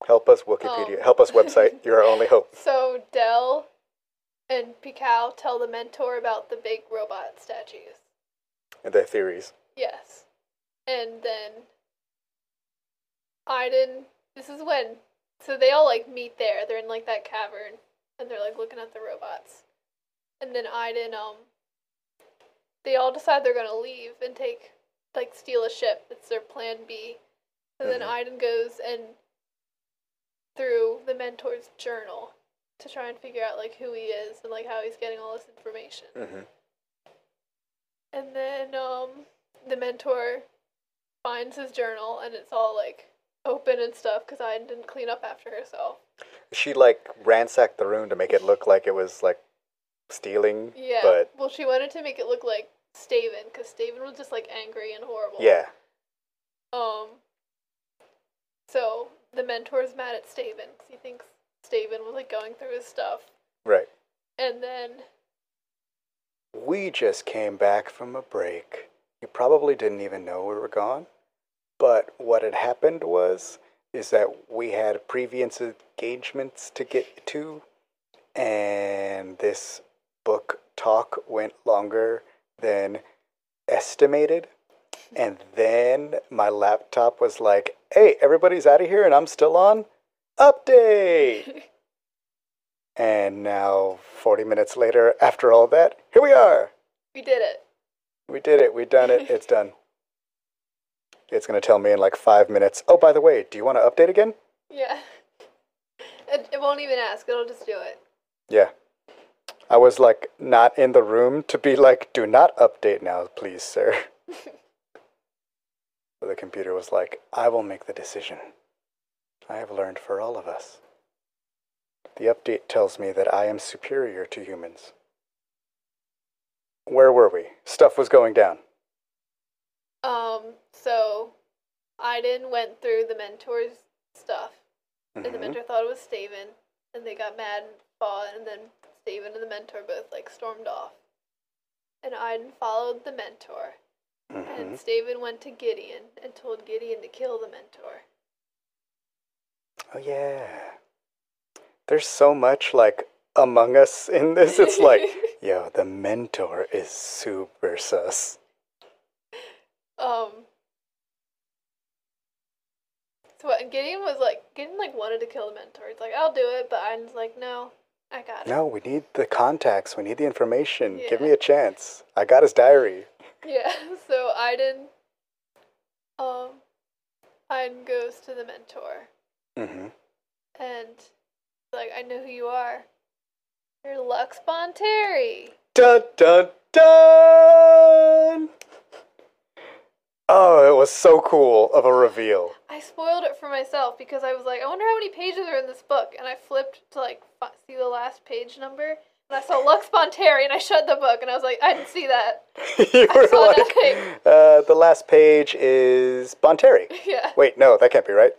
Help us, Wikipedia. Oh. Help us, website. You're our only hope. So Del and Piikow tell the mentor about the big robot statues. And their theories. Yes. And then Iden this is when so they all like meet there. They're in like that cavern and they're like looking at the robots. And then Iden um they all decide they're gonna leave and take like steal a ship. It's their plan B. So then Mhm. Iden goes and through the mentor's journal to try and figure out like who he is and like how he's getting all this information. hmm And then um the mentor finds his journal and it's all like open and stuff because I didn't clean up after herself. She like ransacked the room to make it look like it was like stealing. Yeah. But well, she wanted to make it look like Staven because Staven was just like angry and horrible. yeah. Um. So the mentor's mad at Staven because he thinks Staven was like going through his stuff, Right. and then We just came back from a break. You probably didn't even know we were gone. But what had happened was is that we had previous engagements to get to and this book talk went longer than estimated. And then my laptop was like, "Hey, everybody's out of here and I'm still on. Update." and now 40 minutes later after all that, here we are. we did it. We did it. We done it. It's done. It's gonna tell me in like five minutes. Oh, by the way, do you want to update again? Yeah. It, it won't even ask. It'll just do it. Yeah. I was like not in the room to be like, do not update now, please, sir. so the computer was like, I will make the decision. I have learned for all of us. The update tells me that I am superior to humans. Where were we? Stuff was going down. Um. So, Iden went through the mentor's stuff, and the Mhm. mentor thought it was Staven, and they got mad and fought, and then Staven and the mentor both like stormed off. And Iden followed the mentor, Mhm. and Staven went to Gideon and told Gideon to kill the mentor. Oh yeah. There's so much like among us in this. It's like, yo, the mentor is super sus. Um. So what? Gideon was like, Gideon like wanted to kill the mentor. He's like, I'll do it, but Iden's like, no, I got it. No, we need the contacts. We need the information. Give me a chance. I got his diary. Yeah. So Iden, um, Iden goes to the mentor Mm-hmm. and like, I know who you are. You're Lux Bonteri. Dun dun dun. Oh, it was so cool of a reveal. I spoiled it for myself because I was like, I wonder how many pages are in this book, and I flipped to like see the last page number, and I saw Lux Bonteri, and I shut the book, and I was like, I didn't see that. you I were like, uh, the last page is Bonteri. yeah. Wait, no, that can't be right.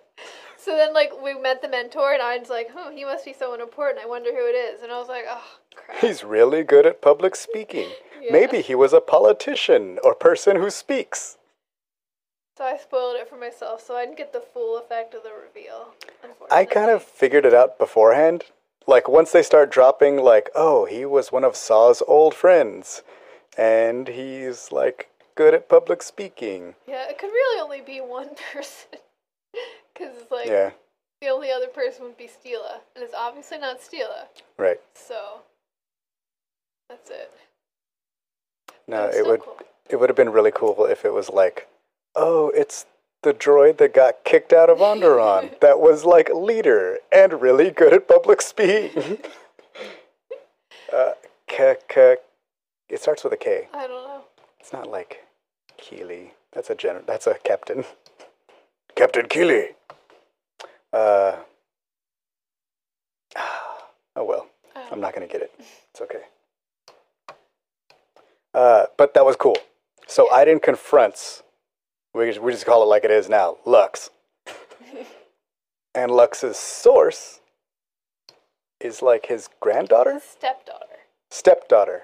So then, like, we met the mentor, and I was like, oh, he must be someone important. I wonder who it is. And I was like, oh, crap. He's really good at public speaking. Yeah. Maybe he was a politician or person who speaks. So I spoiled it for myself, so I didn't get the full effect of the reveal. I kind of figured it out beforehand. Like once they start dropping like, oh, he was one of Saw's old friends and he's like good at public speaking. Yeah, it could really only be one person. Because, like, Yeah, the only other person would be Steela. And it's obviously not Steela. right. So, That's it. No, it would cool. it would have been really cool if it was like, oh, it's the droid that got kicked out of Onderon that was like leader and really good at public speaking. uh, K K. It starts with a K. I don't know. It's not like Keeley. That's a gen. That's a captain. Captain Keeley. Uh. Oh well. I'm not gonna get it. It's okay. Uh, but that was cool. So Iden confronts. We just, we just call it like it is now. Lux. and Lux's source is like his granddaughter, Stepdaughter. stepdaughter.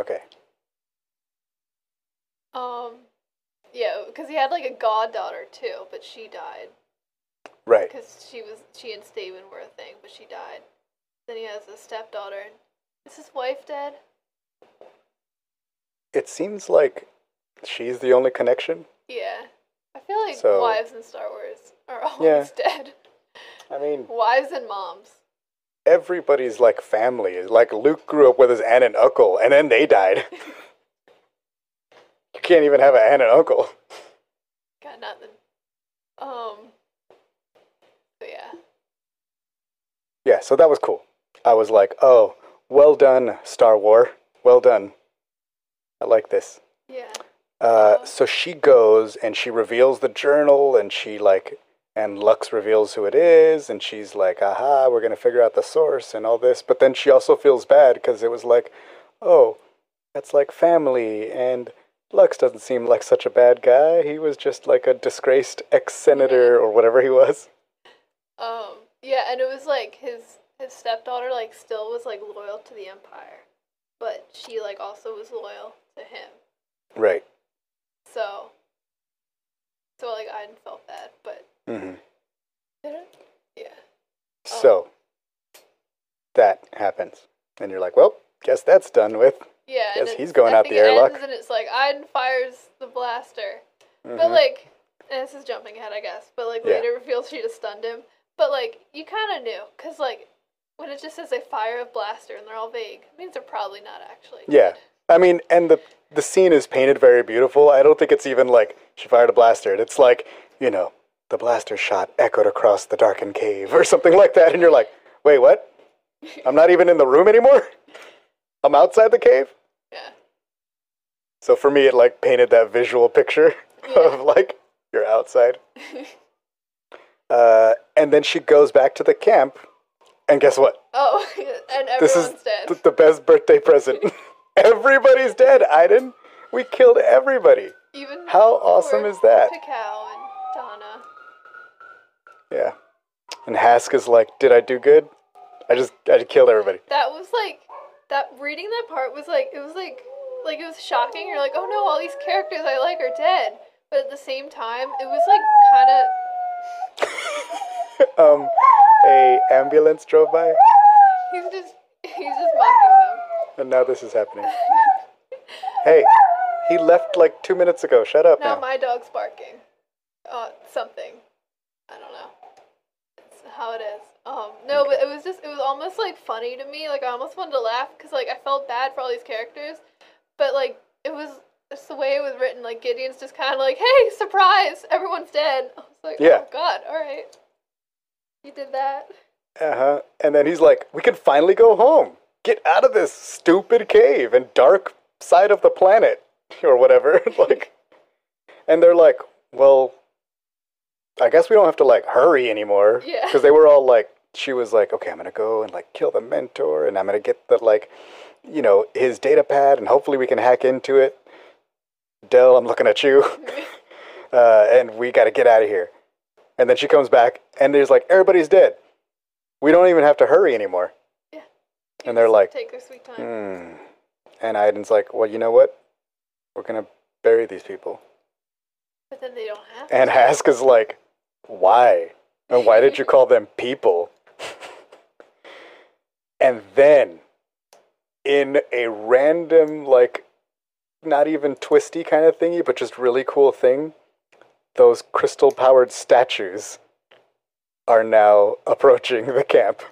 Okay. Um, yeah, because he had like a goddaughter too, but she died Right. because she was she and Steven were a thing, but she died. Then he has a stepdaughter. Is his wife dead? It seems like she's the only connection. Yeah. I feel like So- wives in Star Wars are always Yeah. dead. I mean, Wives and moms. everybody's like family. Like Luke grew up with his aunt and uncle, and then they died. you can't even have an aunt and uncle. Got nothing. Um. So yeah. Yeah, so that was cool. I was like, oh, well done, Star War. Well done. I like this. Uh, so she goes and she reveals the journal, and she like, and Lux reveals who it is, and she's like, aha, we're gonna figure out the source and all this. But then she also feels bad because it was like, oh, that's like family, and Lux doesn't seem like such a bad guy. He was just like a disgraced ex senator or whatever he was. Um. Yeah, and it was like his his stepdaughter like still was like loyal to the Empire, but she like also was loyal to him. Right. So. So like I felt bad, but hmm yeah. So that happens, and you're like, well, guess that's done with. Yeah, Guess he's going out the airlock. And it's like Iden fires the blaster, but Mhm. like, and this is jumping ahead, I guess. But like Yeah. later reveals she just stunned him. But like you kind of knew, cause like when it just says they fire a blaster and they're all vague, it means they're probably not actually. Yeah. I mean, and the the scene is painted very beautiful. I don't think it's even like she fired a blaster. It's like, you know, the blaster shot echoed across the darkened cave or something like that. And you're like, wait, what? I'm not even in the room anymore? I'm outside the cave? Yeah. So for me, it like painted that visual picture of like, you're outside. uh, and then she goes back to the camp. And guess what? Oh, and This is everyone's dead. th- the best birthday present. Everybody's dead, Iden. We killed everybody. Even How awesome is that? Piikow and Dahna. Yeah. And Hask is like, did I do good? I just, I just killed everybody. That was like that reading that part was like it was like like it was shocking. You're like, oh no, all these characters I like are dead. But at the same time, it was like kind of um, a ambulance drove by, he's just he's just mocking and now this is happening. Hey, he left like two minutes ago. Shut up. Now now. my dog's barking. Uh, something. I don't know. It's how it is. Um, no, but it was just it was almost like funny to me. Like I almost wanted to laugh because like I felt bad for all these characters, but like it was just the way it was written. Like Gideon's just kind of like, "Hey, surprise! Everyone's dead." I was like, Yeah. "Oh God! All right, you did that." Uh huh. And then he's like, we can finally go home. Get out of this stupid cave and dark side of the planet or whatever. like, and they're like, well, I guess we don't have to like hurry anymore. Yeah. Because they were all like, she was like, okay, I'm gonna go and like kill the mentor, and I'm gonna get the like, you know, his data pad, and hopefully we can hack into it. Del, I'm looking at you. uh, and we got to get out of here. And then she comes back, and there's like, everybody's dead. We don't even have to hurry anymore. And they're like, take their sweet time. hmm. And Iden's like, well, you know what? We're to bury these people. But then they don't have. And to. Hask is like, why? And why did you call them people? and then, in a random, like, not even twisty kind of thingy, but just really cool thing, those crystal powered statues are now approaching the camp.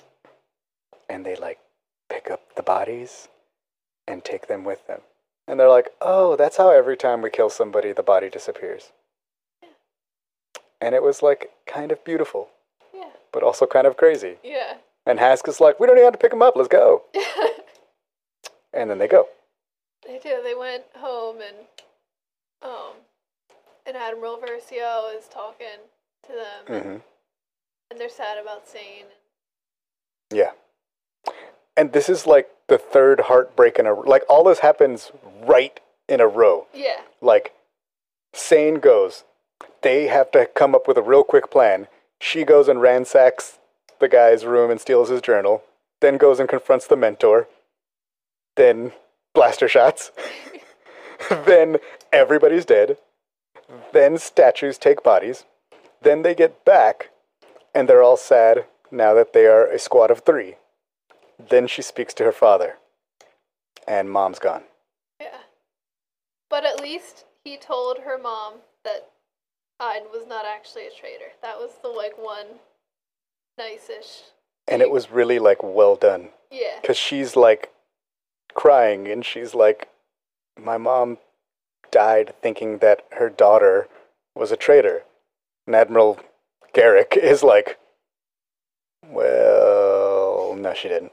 And they, like, pick up the bodies and take them with them. And they're like, oh, that's how every time we kill somebody, the body disappears. And it was like kind of beautiful, Yeah. but also kind of crazy. Yeah. And Hask is like, we don't even have to pick them up, let's go. And then they go. They do. They went home and um and Admiral Versio is talking to them hmm and they're sad about Seyn. Yeah. And this is like the third heartbreak in a like all this happens right in a row. Yeah. Like Seyn goes. They have to come up with a real quick plan. She goes and ransacks the guy's room and steals his journal. Then goes and confronts the mentor. Then blaster shots. then everybody's dead. Then statues take bodies. Then they get back and they're all sad now that they are a squad of three. Then she speaks to her father. And mom's gone. Yeah. But at least he told her mom that Iden was not actually a traitor. That was the like one nice-ish. And it was really like well done. Yeah. Because she's like crying and she's like, My mom died thinking that her daughter was a traitor. And Admiral Garrick is like, Well, no, she didn't.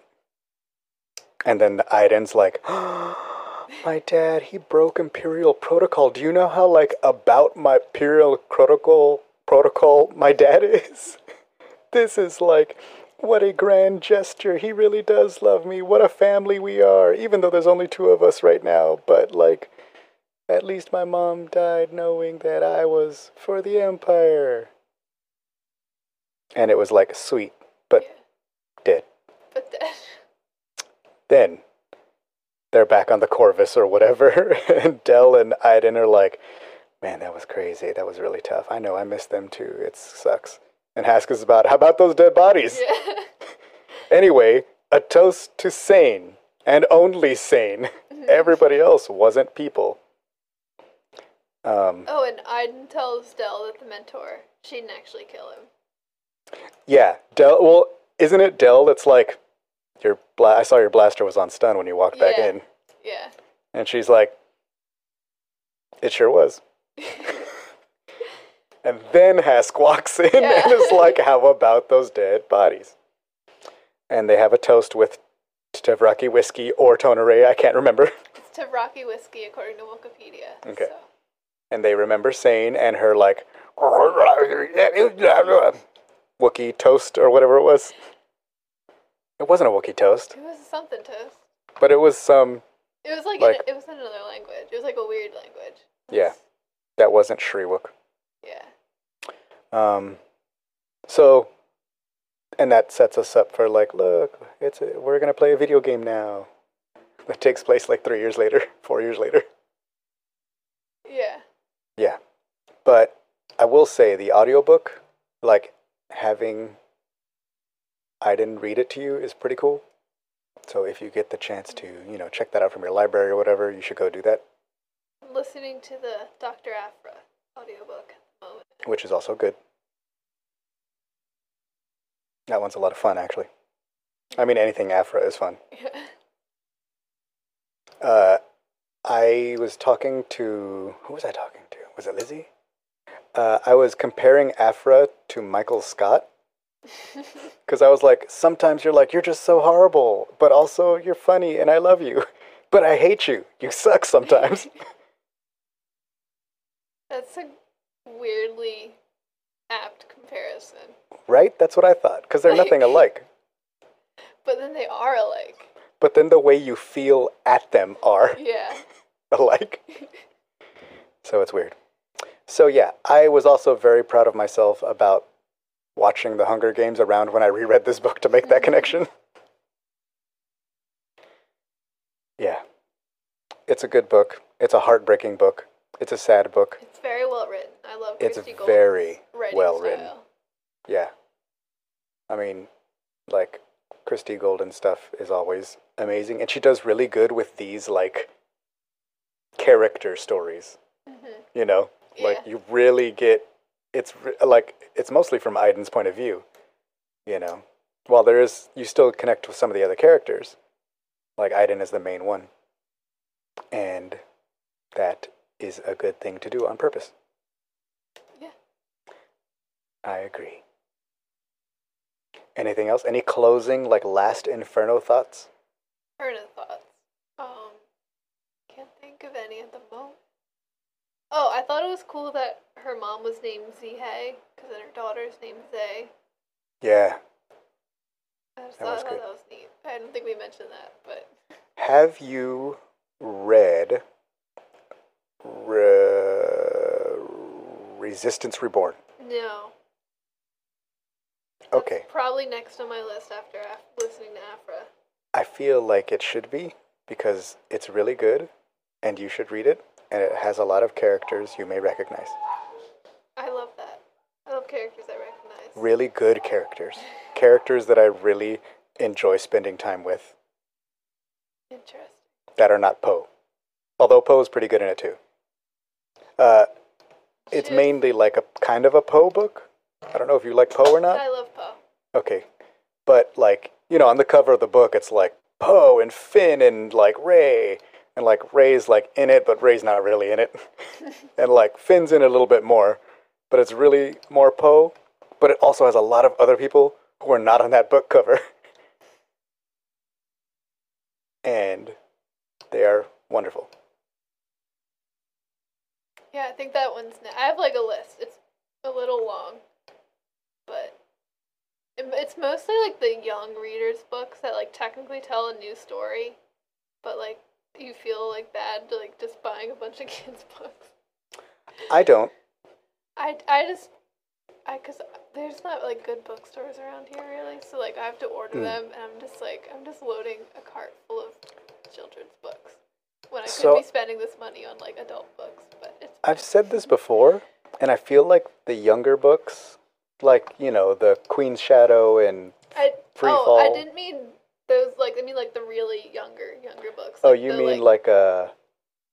And then the Iden's like, My dad, he broke Imperial protocol. Do you know how, like, about my Imperial protocol, protocol my dad is? This is like, what a grand gesture. He really does love me. What a family we are. Even though there's only two of us right now. But, like, at least my mom died knowing that I was for the Empire. And it was like sweet, but dead. But then Then they're back on the Corvus or whatever, and Del and Iden are like, "Man, that was crazy. That was really tough. I know. I miss them too. It sucks." And Hask is about, "How about those dead bodies?" yeah. Anyway, a toast to Seyn and only Seyn. Everybody else wasn't people. Um, Oh, and Iden tells Del that the mentor she didn't actually kill him. yeah, Del. Well, isn't it Del that's like, "Your bla- I saw your blaster was on stun when you walked back Yeah. in," Yeah. and she's like, "It sure was." And then Hask walks in Yeah. and is like, How about those dead bodies? And they have a toast with Tevraki whiskey or Tonere, I can't remember. It's Tavraki whiskey according to Wikipedia. Okay. So. And they remember Seyn and her, like, Wookie toast or whatever it was. It wasn't a Wookie toast, It was something toast. but it was some, It was like, Like- in, it was in another language. It was like a weird language. yeah, that wasn't Shyriiwook. Yeah. Um, so, and that sets us up for like, look, it's a, we're gonna play a video game now. That takes place like three years later, four years later. Yeah. Yeah, but I will say the audiobook, like having Iden read it to you, is pretty cool. So if you get the chance to, you know, check that out from your library or whatever, you should go do that, I'm listening to the Dr. Aphra audiobook at the moment. which is also good. That one's a lot of fun, actually. I mean, anything Aphra is fun. Yeah. Uh, I was talking to who was I talking to? Was it Lizzie? Uh, I was comparing Aphra to Michael Scott because I was like, sometimes you're like, you're just so horrible, but also you're funny and I love you, but I hate you. You suck sometimes. That's a weirdly apt comparison. right? That's what I thought because they're nothing alike. But then they are alike. But then the way you feel at them are Yeah. alike. so it's weird. So yeah, I was also very proud of myself about watching the Hunger Games around when I reread this book to make that connection. Yeah. It's a good book. It's a heartbreaking book. It's a sad book. It's very well written. I love It's Christie Golden's very well written. style. Yeah. I mean, like Christie Golden stuff is always amazing and she does really good with these like character stories. Mm-hmm. You know, like Yeah. you really get it's like it's mostly from Iden's point of view, you know. While there is you still connect with some of the other characters. Like Iden is the main one. And that is a good thing to do on purpose. Yeah. I agree. Anything else? Any closing, like last Inferno thoughts? Current thoughts. Um, can't think of any at the moment. Oh, I thought it was cool that her mom was named Zeehay, because then her daughter's named Zay. Yeah. I just That thought, was thought that was neat. I don't think we mentioned that, but Have you read Re- Resistance Reborn? no. Okay. That's probably next on my list after af- listening to Aphra. I feel like it should be because it's really good and you should read it and it has a lot of characters you may recognize. I love that. I love characters I recognize. Really good characters. Characters that I really enjoy spending time with Interesting. that are not Poe. Although Poe is pretty good in it too. Uh, it's mainly like a kind of a Poe book. I don't know if you like Poe or not. I love Poe. Okay. But like, you know, on the cover of the book it's like Poe and Finn and like Rey and like Rey's like in it, but Rey's not really in it. and like Finn's in it a little bit more, but it's really more Poe. But it also has a lot of other people who are not on that book cover. and they are wonderful. Yeah, I think that one's. Ne- I have like a list. It's a little long, but it's mostly like the young readers' books that like technically tell a new story, but like you feel like bad to like just buying a bunch of kids' books. I don't. I I just I cause there's not like good bookstores around here really, so like I have to order Hmm. them, and I'm just like I'm just loading a cart full of children's books when I could So- be spending this money on like adult books, but it's I've said this before, and I feel like the younger books, like, you know, the Queen's Shadow and I Free oh I didn't mean those like I mean like the really younger younger books. Oh, like you the, mean like, uh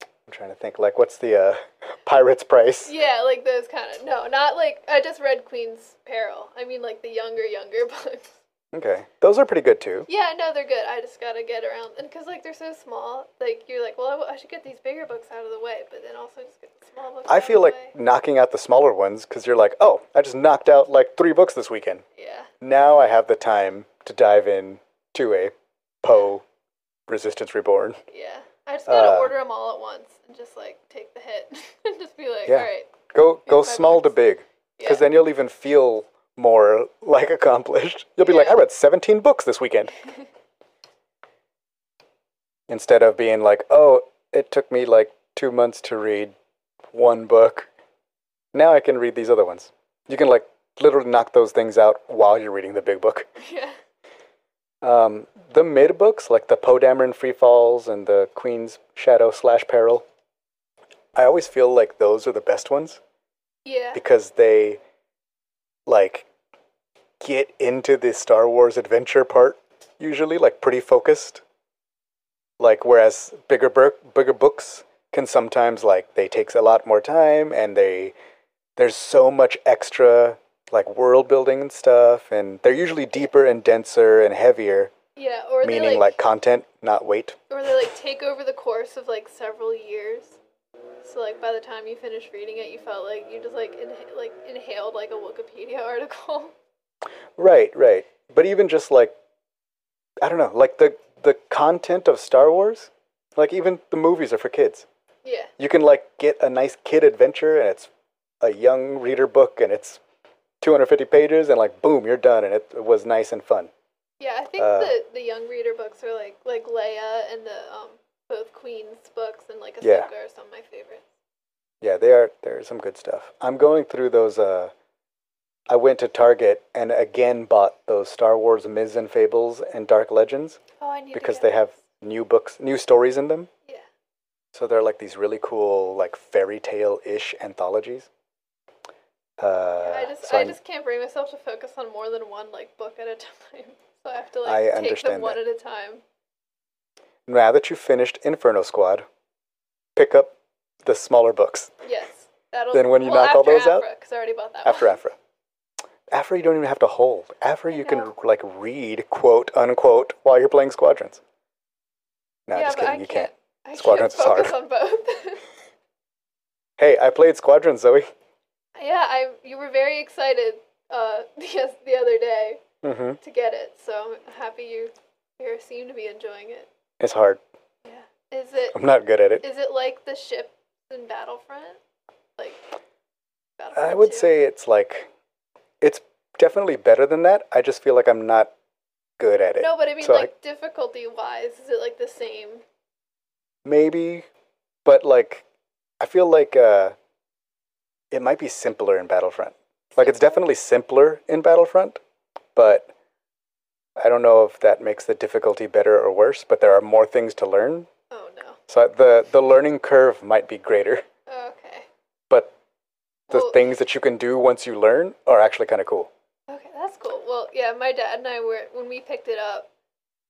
I'm trying to think like what's the uh Pirate's Price? yeah like those kind of no not like I just read Queen's Peril. I mean like the younger younger books. Okay. Those are pretty good too. Yeah, no, they're good. I just gotta get around, and because like they're so small, like you're like, well, I, w- I should get these bigger books out of the way, but then also just get the small books. I out feel of like way. knocking out the smaller ones cuz you're like, "Oh, I just knocked out like 3 books this weekend." yeah, Now I have the time to dive in to a Poe Resistance Reborn. yeah. I just gotta Uh, order them all at once and just like take the hit and just be like, Yeah. all right, Go go small to books. big. yeah, Because then you'll even feel more like accomplished. You'll be like, I read 17 books this weekend. Instead of being like, oh, it took me like two months to read one book. Now I can read these other ones. You can like literally knock those things out while you're reading the big book. yeah, Um, the mid books, like the Poe Dameron Free Falls and the Queen's Shadow slash Peril, I always feel like those are the best ones yeah, because they like get into the Star Wars adventure part usually like pretty focused. Like whereas bigger bigger books can sometimes like they takes a lot more time and they there's so much extra like world building and stuff and they're usually deeper and denser and heavier yeah. Or meaning like, like, content not weight. or they like take over the course of like several years. So like by the time you finish reading it, you felt like you just like inha- like inhaled like a Wikipedia article. Right, right. But even just like I don't know, like the the content of Star Wars, like even the movies are for kids. yeah, You can like get a nice kid adventure and it's a young reader book and it's 250 pages and like boom, you're done and it, it was nice and fun. Yeah, I think Uh, the the young reader books are like like Leia and the um both Queen's books and like Ahsoka Yeah. are some of my favorites. Yeah, they are there's some good stuff. I'm going through those uh I went to Target and again bought those Star Wars Myths and Fables and Dark Legends Oh, because they have new books, new stories in them. Yeah. So they're like these really cool, like fairy tale ish anthologies. Uh, I just so I I'm- just can't bring myself to focus on more than one like book at a time. So I have to I like take them understand one that. at a time. now that you've finished Inferno Squad, pick up the smaller books Yes. That'll Then when you well, knock all those out? Aphra, Cause I already bought that after one. Aphra. Aphra, you don't even have to hold. Aphra, you can like read quote unquote while you're playing Squadrons. No, yeah, just kidding. I you can't. can't. I Squadrons is can't focus hard. on both. Hey, I played Squadrons, Zoe. Yeah, I you were very excited uh the, the other day Mm-hmm. to get it, so I'm happy you you seem to be enjoying it. It's hard. Yeah. Is it I'm not good at it. is it like the ship in Battlefront? Like Battlefront I would 2? say it's like, it's definitely better than that. I just feel like I'm not good at it. No, but I mean So I- like difficulty wise, is it like the same? Maybe, but like, I feel like uh, it might be simpler in Battlefront. Like, it's definitely simpler in Battlefront, but I don't know if that makes the difficulty better or worse. But there are more things to learn, Oh no. so the the learning curve might be greater. Okay. But the Well- things that you can do once you learn are actually kind of cool. Okay, that's cool. Well, yeah, my dad and I were when we picked it up,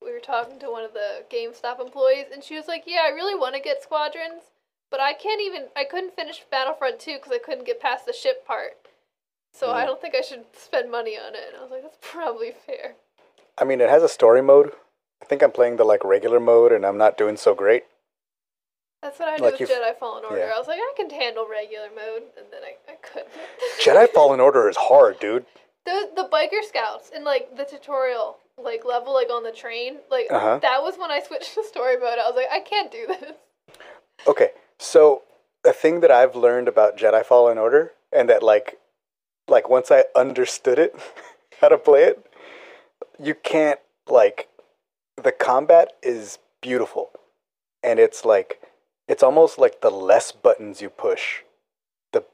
we were talking to one of the GameStop employees, and she was like, "Yeah, I really want to get Squadrons, but I can't even. I couldn't finish Battlefront 2 because I couldn't get past the ship part. So I Mm. don't think I should spend money on it." And I was like, "That's probably fair." I mean, it has a story mode. I think I'm playing the like regular mode, and I'm not doing so great. That's what I did Like with Jedi Fallen Order. yeah. I was like, I can handle regular mode, and then I, I couldn't. Jedi Fallen Order is hard, dude. the the biker scouts in like the tutorial like level like on the train like Uh-huh. that was when I switched to story mode. I was like, I can't do this. Okay, so a thing that I've learned about Jedi Fallen Order, and that like, like once I understood it, how to play it, you can't like, the combat is beautiful, and it's like, it's almost like the less buttons you push, the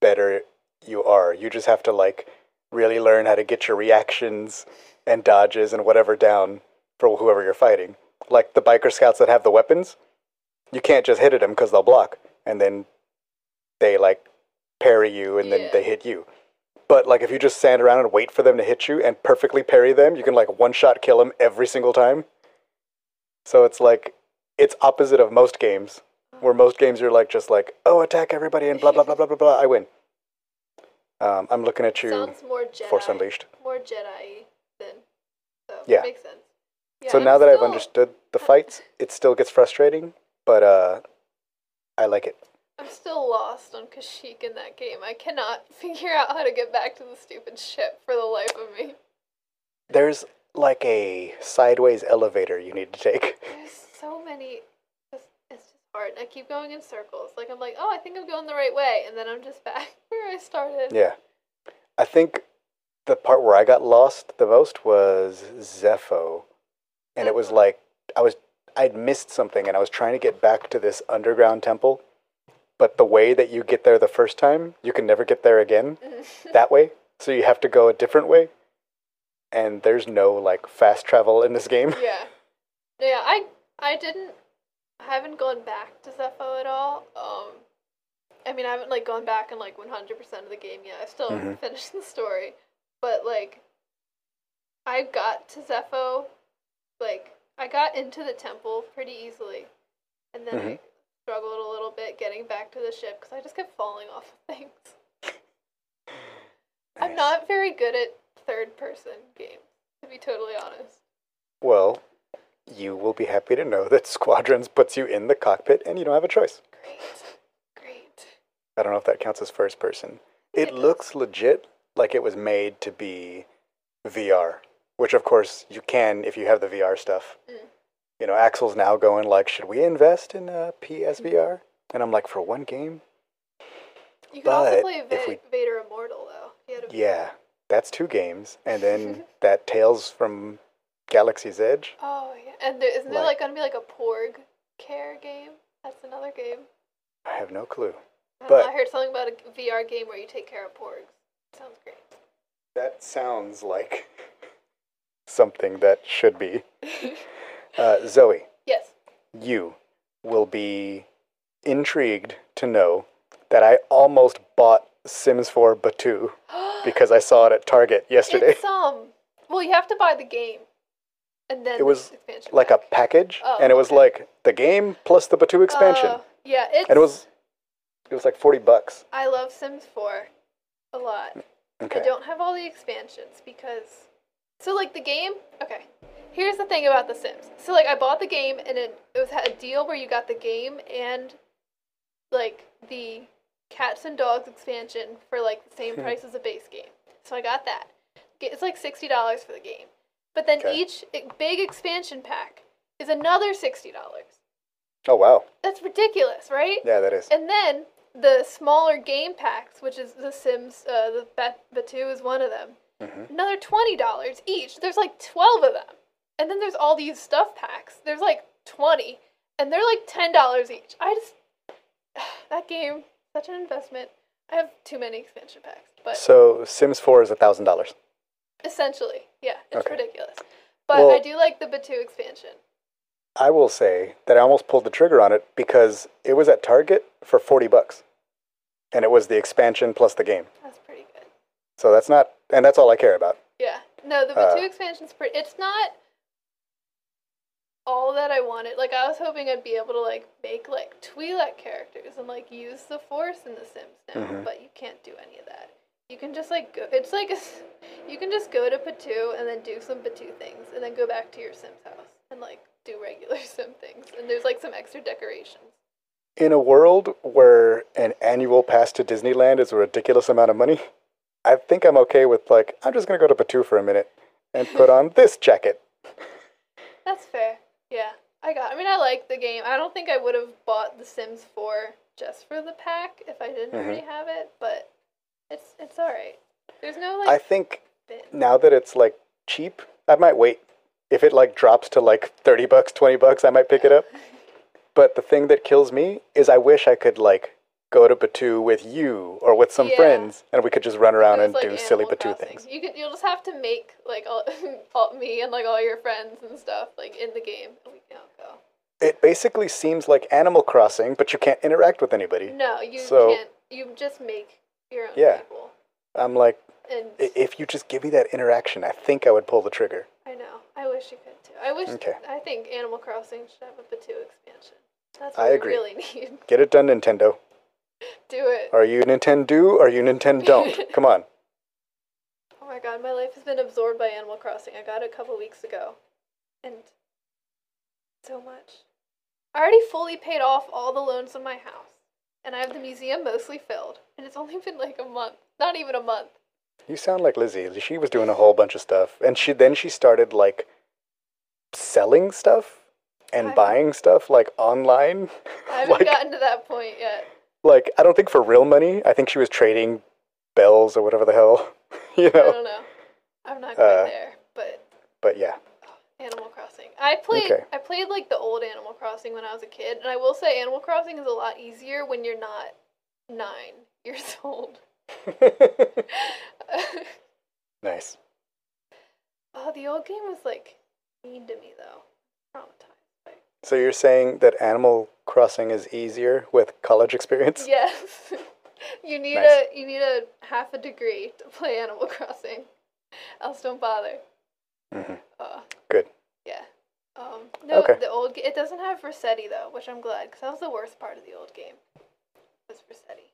better you are. You just have to like really learn how to get your reactions and dodges and whatever down for whoever you're fighting. Like the biker scouts that have the weapons, you can't just hit at them because they'll block, and then they like parry you, and then Yeah. they hit you. But like if you just stand around and wait for them to hit you and perfectly parry them, you can like one shot kill them every single time. So it's like it's opposite of most games, where most games you're like just like oh attack everybody and blah blah blah blah blah blah. I win. Um, I'm looking at you, Sounds more Jedi. Force Unleashed. More Jedi than so Yeah. makes sense. Yeah, so I'm now that I've still- understood the fights, it still gets frustrating, but uh, I like it. I'm still lost on Kashyyyk in that game. I cannot figure out how to get back to the stupid ship for the life of me. There's like a sideways elevator you need to take. There's so many. It's, it's just hard. And I keep going in circles. Like I'm like, oh, I think I'm going the right way, and then I'm just back where I started. Yeah. I think the part where I got lost the most was Zeffo. And it was like I was I'd missed something and I was trying to get back to this underground temple. But the way that you get there the first time, you can never get there again that way. So you have to go a different way. And there's no like fast travel in this game. yeah, yeah. I I didn't. I haven't gone back to Zeffo at all. Um, I mean, I haven't like gone back and like 100% of the game yet. I still haven't Mhm. finished the story, but like, I got to Zeffo, like I got into the temple pretty easily, and then I struggled a little bit getting back to the ship because I just kept falling off of things. I'm not very good at third person games, to be totally honest. Well, you will be happy to know that Squadrons puts you in the cockpit and you don't have a choice. Great. Great. I don't know if that counts as first person. It It does. looks legit like it was made to be VR, which of course you can if you have the VR stuff. You know, Axel's now going like, should we invest in uh, PSVR? And I'm like, for one game? You can also play if we- Vader Immortal, though. A Yeah, that's two games. And then that Tales from Galaxy's Edge. Oh, yeah. And there, isn't there Like- like going to be like a Porg care game? That's another game. I have no clue. I, don't know, But- I heard something about a VR game where you take care of Porgs. Sounds great. That sounds like something that should be. Uh, Zoe, Yes. you will be intrigued to know that I almost bought Sims 4 Batuu because I saw it at Target yesterday. It's, um, well, you have to buy the game. And then It was like a package, Oh, and it was like the game plus the Batuu expansion, Uh, yeah, it's. and it was it was like forty bucks. I love Sims 4 a lot. Okay. I don't have all the expansions because so like the game, okay. Here's the thing about The Sims. So like I bought the game and it, it was had a deal where you got the game and like the cats and dogs expansion for like the same price as the base game. So I got that. It's like sixty dollars for the game, but then Okay. each big expansion pack is another sixty dollars. Oh wow. That's ridiculous, right? Yeah, that is. And then the smaller game packs, which is The Sims, uh, the Bat- Batuu is one of them. Another twenty dollars each. There's like twelve of them, and then there's all these stuff packs. There's like twenty, and they're like ten dollars each. I just that game such an investment. I have too many expansion packs, but So Sims 4 is a thousand dollars. essentially, yeah, it's Okay. ridiculous. But Well- I do like the Batuu expansion. I will say that I almost pulled the trigger on it because it was at Target for forty bucks, and it was the expansion plus the game. That's pretty good. So that's not, and that's all I care about. Yeah. No, the Uh, Batuu expansion's pretty. It's not all that I wanted. Like I was hoping I'd be able to like make like Twi'lek characters and like use the Force in The Sims now, Mhm. but you can't do any of that. You can just like go. It's like a, you can just go to Batuu and then do some Batuu things, and then go back to your Sims house and like do regular Sim things. And there's like some extra decorations. In a world where an annual pass to Disneyland is a ridiculous amount of money, I think I'm okay with like I'm just gonna go to Batuu for a minute and put on this jacket. That's fair. Yeah, I got. I mean, I like the game. I don't think I would have bought The Sims 4 just for the pack if I didn't Mhm. already have it, but it's it's all right. There's no like. I think now that it's like cheap, I might wait. If it like drops to like 30 bucks, 20 bucks, I might pick it up. But the thing that kills me is I wish I could like go to Batuu with you or with some Yeah. friends and we could just run around and was do silly Batuu things. You can you'll just have to make like all, all me and like all your friends and stuff like in the game. and We can all go. It basically seems like Animal Crossing, but you can't interact with anybody. No, you So- can't. You just make your own Yeah. people. I'm like, And if you just give me that interaction, I think I would pull the trigger. I know. I wish you could too. I wish. Okay. I think Animal Crossing should have a Batuu expansion. That's I what we agree. really need. Get it done, Nintendo. Do it. Are you Nintendo? Are you Nintendo? Don't? Come on. Oh my god, my life has been absorbed by Animal Crossing. I got it a couple weeks ago. And so much. I already fully paid off all the loans on my house. And I have the museum mostly filled. And it's only been like a month. Not even a month. You sound like Lizzie. She was doing a whole bunch of stuff, and she then she started like selling stuff and I- buying stuff like online. I haven't like, gotten to that point yet. Like I don't think for real money. I think she was trading bells or whatever the hell, you know. I don't know. I'm not quite Uh, there. But But yeah, Animal Crossing. I played Okay. I played like the old Animal Crossing when I was a kid, and I will say Animal Crossing is a lot easier when you're not nine years old. nice. oh, the old game was like mean to me though. Traumatized. So you're saying that Animal Crossing is easier with college experience? Yes. you need Nice. a you need a half a degree to play Animal Crossing. Else don't bother. hmm Uh, Good. yeah. Um, no, Okay. the old it doesn't have Resetti though, which I'm glad because that was the worst part of the old game. Was Resetti.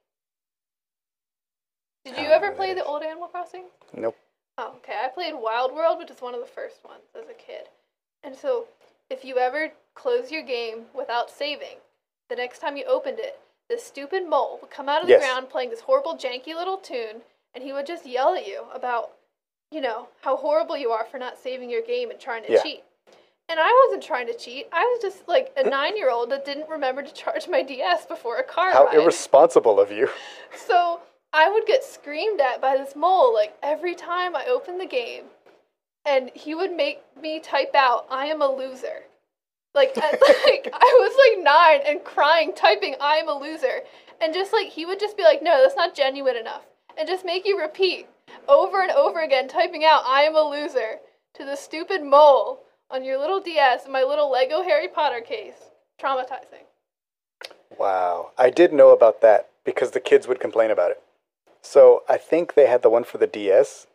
Did you don't ever play the old Animal Crossing? Nope. Oh, okay. I played Wild World, which is one of the first ones as a kid. And so, if you ever close your game without saving, the next time you opened it, this stupid mole would come out of the Yes. ground playing this horrible, janky little tune, and he would just yell at you about, you know, how horrible you are for not saving your game and trying to Yeah. cheat. And I wasn't trying to cheat. I was just like a nine year old that didn't remember to charge my DS before a car How ride. irresponsible of you. So I would get screamed at by this mole like every time I opened the game, and he would make me type out "I am a loser." Like, at, like I was like nine and crying, typing "I am a loser," and just like he would just be like, "No, that's not genuine enough," and just make you repeat over and over again, typing out "I am a loser" to the stupid mole on your little DS in my little Lego Harry Potter case. Traumatizing. Wow. I did know about that because the kids would complain about it. So I think they had the one for the DS,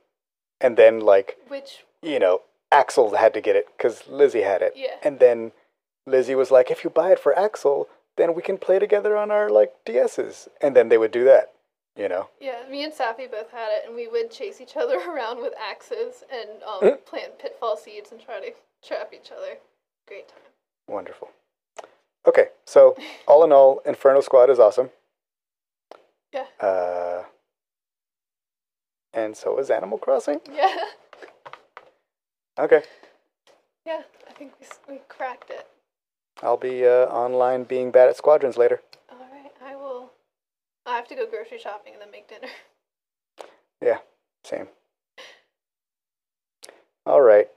and then like Which you know Axel had to get it because Lizzie had it. Yeah. And then Lizzie was like, if you buy it for Axel, then we can play together on our like DSs. And then they would do that. you know. Yeah, me and Safi both had it, and we would chase each other around with axes and um, plant pitfall seeds and try to trap each other. Great time. Wonderful. Okay, so all in all, Inferno Squad is awesome. Yeah. Uh, and so is Animal Crossing. Yeah. Okay, Yeah, I think we, we cracked it. I'll be uh, online being bad at squadrons later. All right, I will. I have to go grocery shopping and then make dinner. Yeah, same. All right,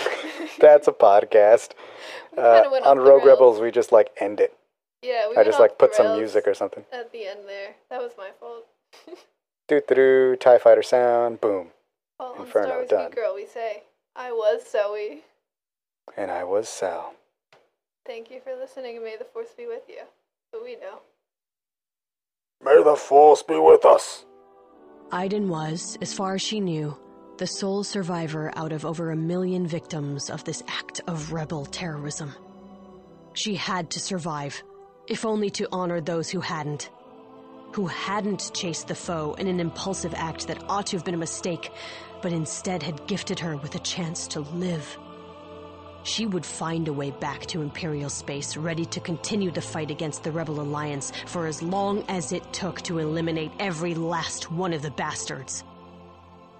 that's a podcast. Uh, on Rogue. Rebels, we just like end it. Yeah, we I just like put some music or something. at the end there. That was my fault. Doo doo Tie Fighter sound, boom. Well, on Inferno, Star Wars done. Girl, we say, "I was Zoe." And I was Sal. Thank you for listening, and may the force be with you. But we know. May the Force be with us. Iden was, as far as she knew, the sole survivor out of over a million victims of this act of rebel terrorism. She had to survive, if only to honor those who hadn't. Who hadn't chased the foe in an impulsive act that ought to have been a mistake, but instead had gifted her with a chance to live. She would find a way back to Imperial space, ready to continue the fight against the Rebel Alliance for as long as it took to eliminate every last one of the bastards.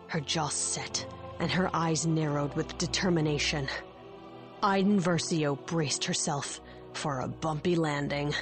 Her jaw set, and her eyes narrowed with determination. Iden Versio braced herself for a bumpy landing.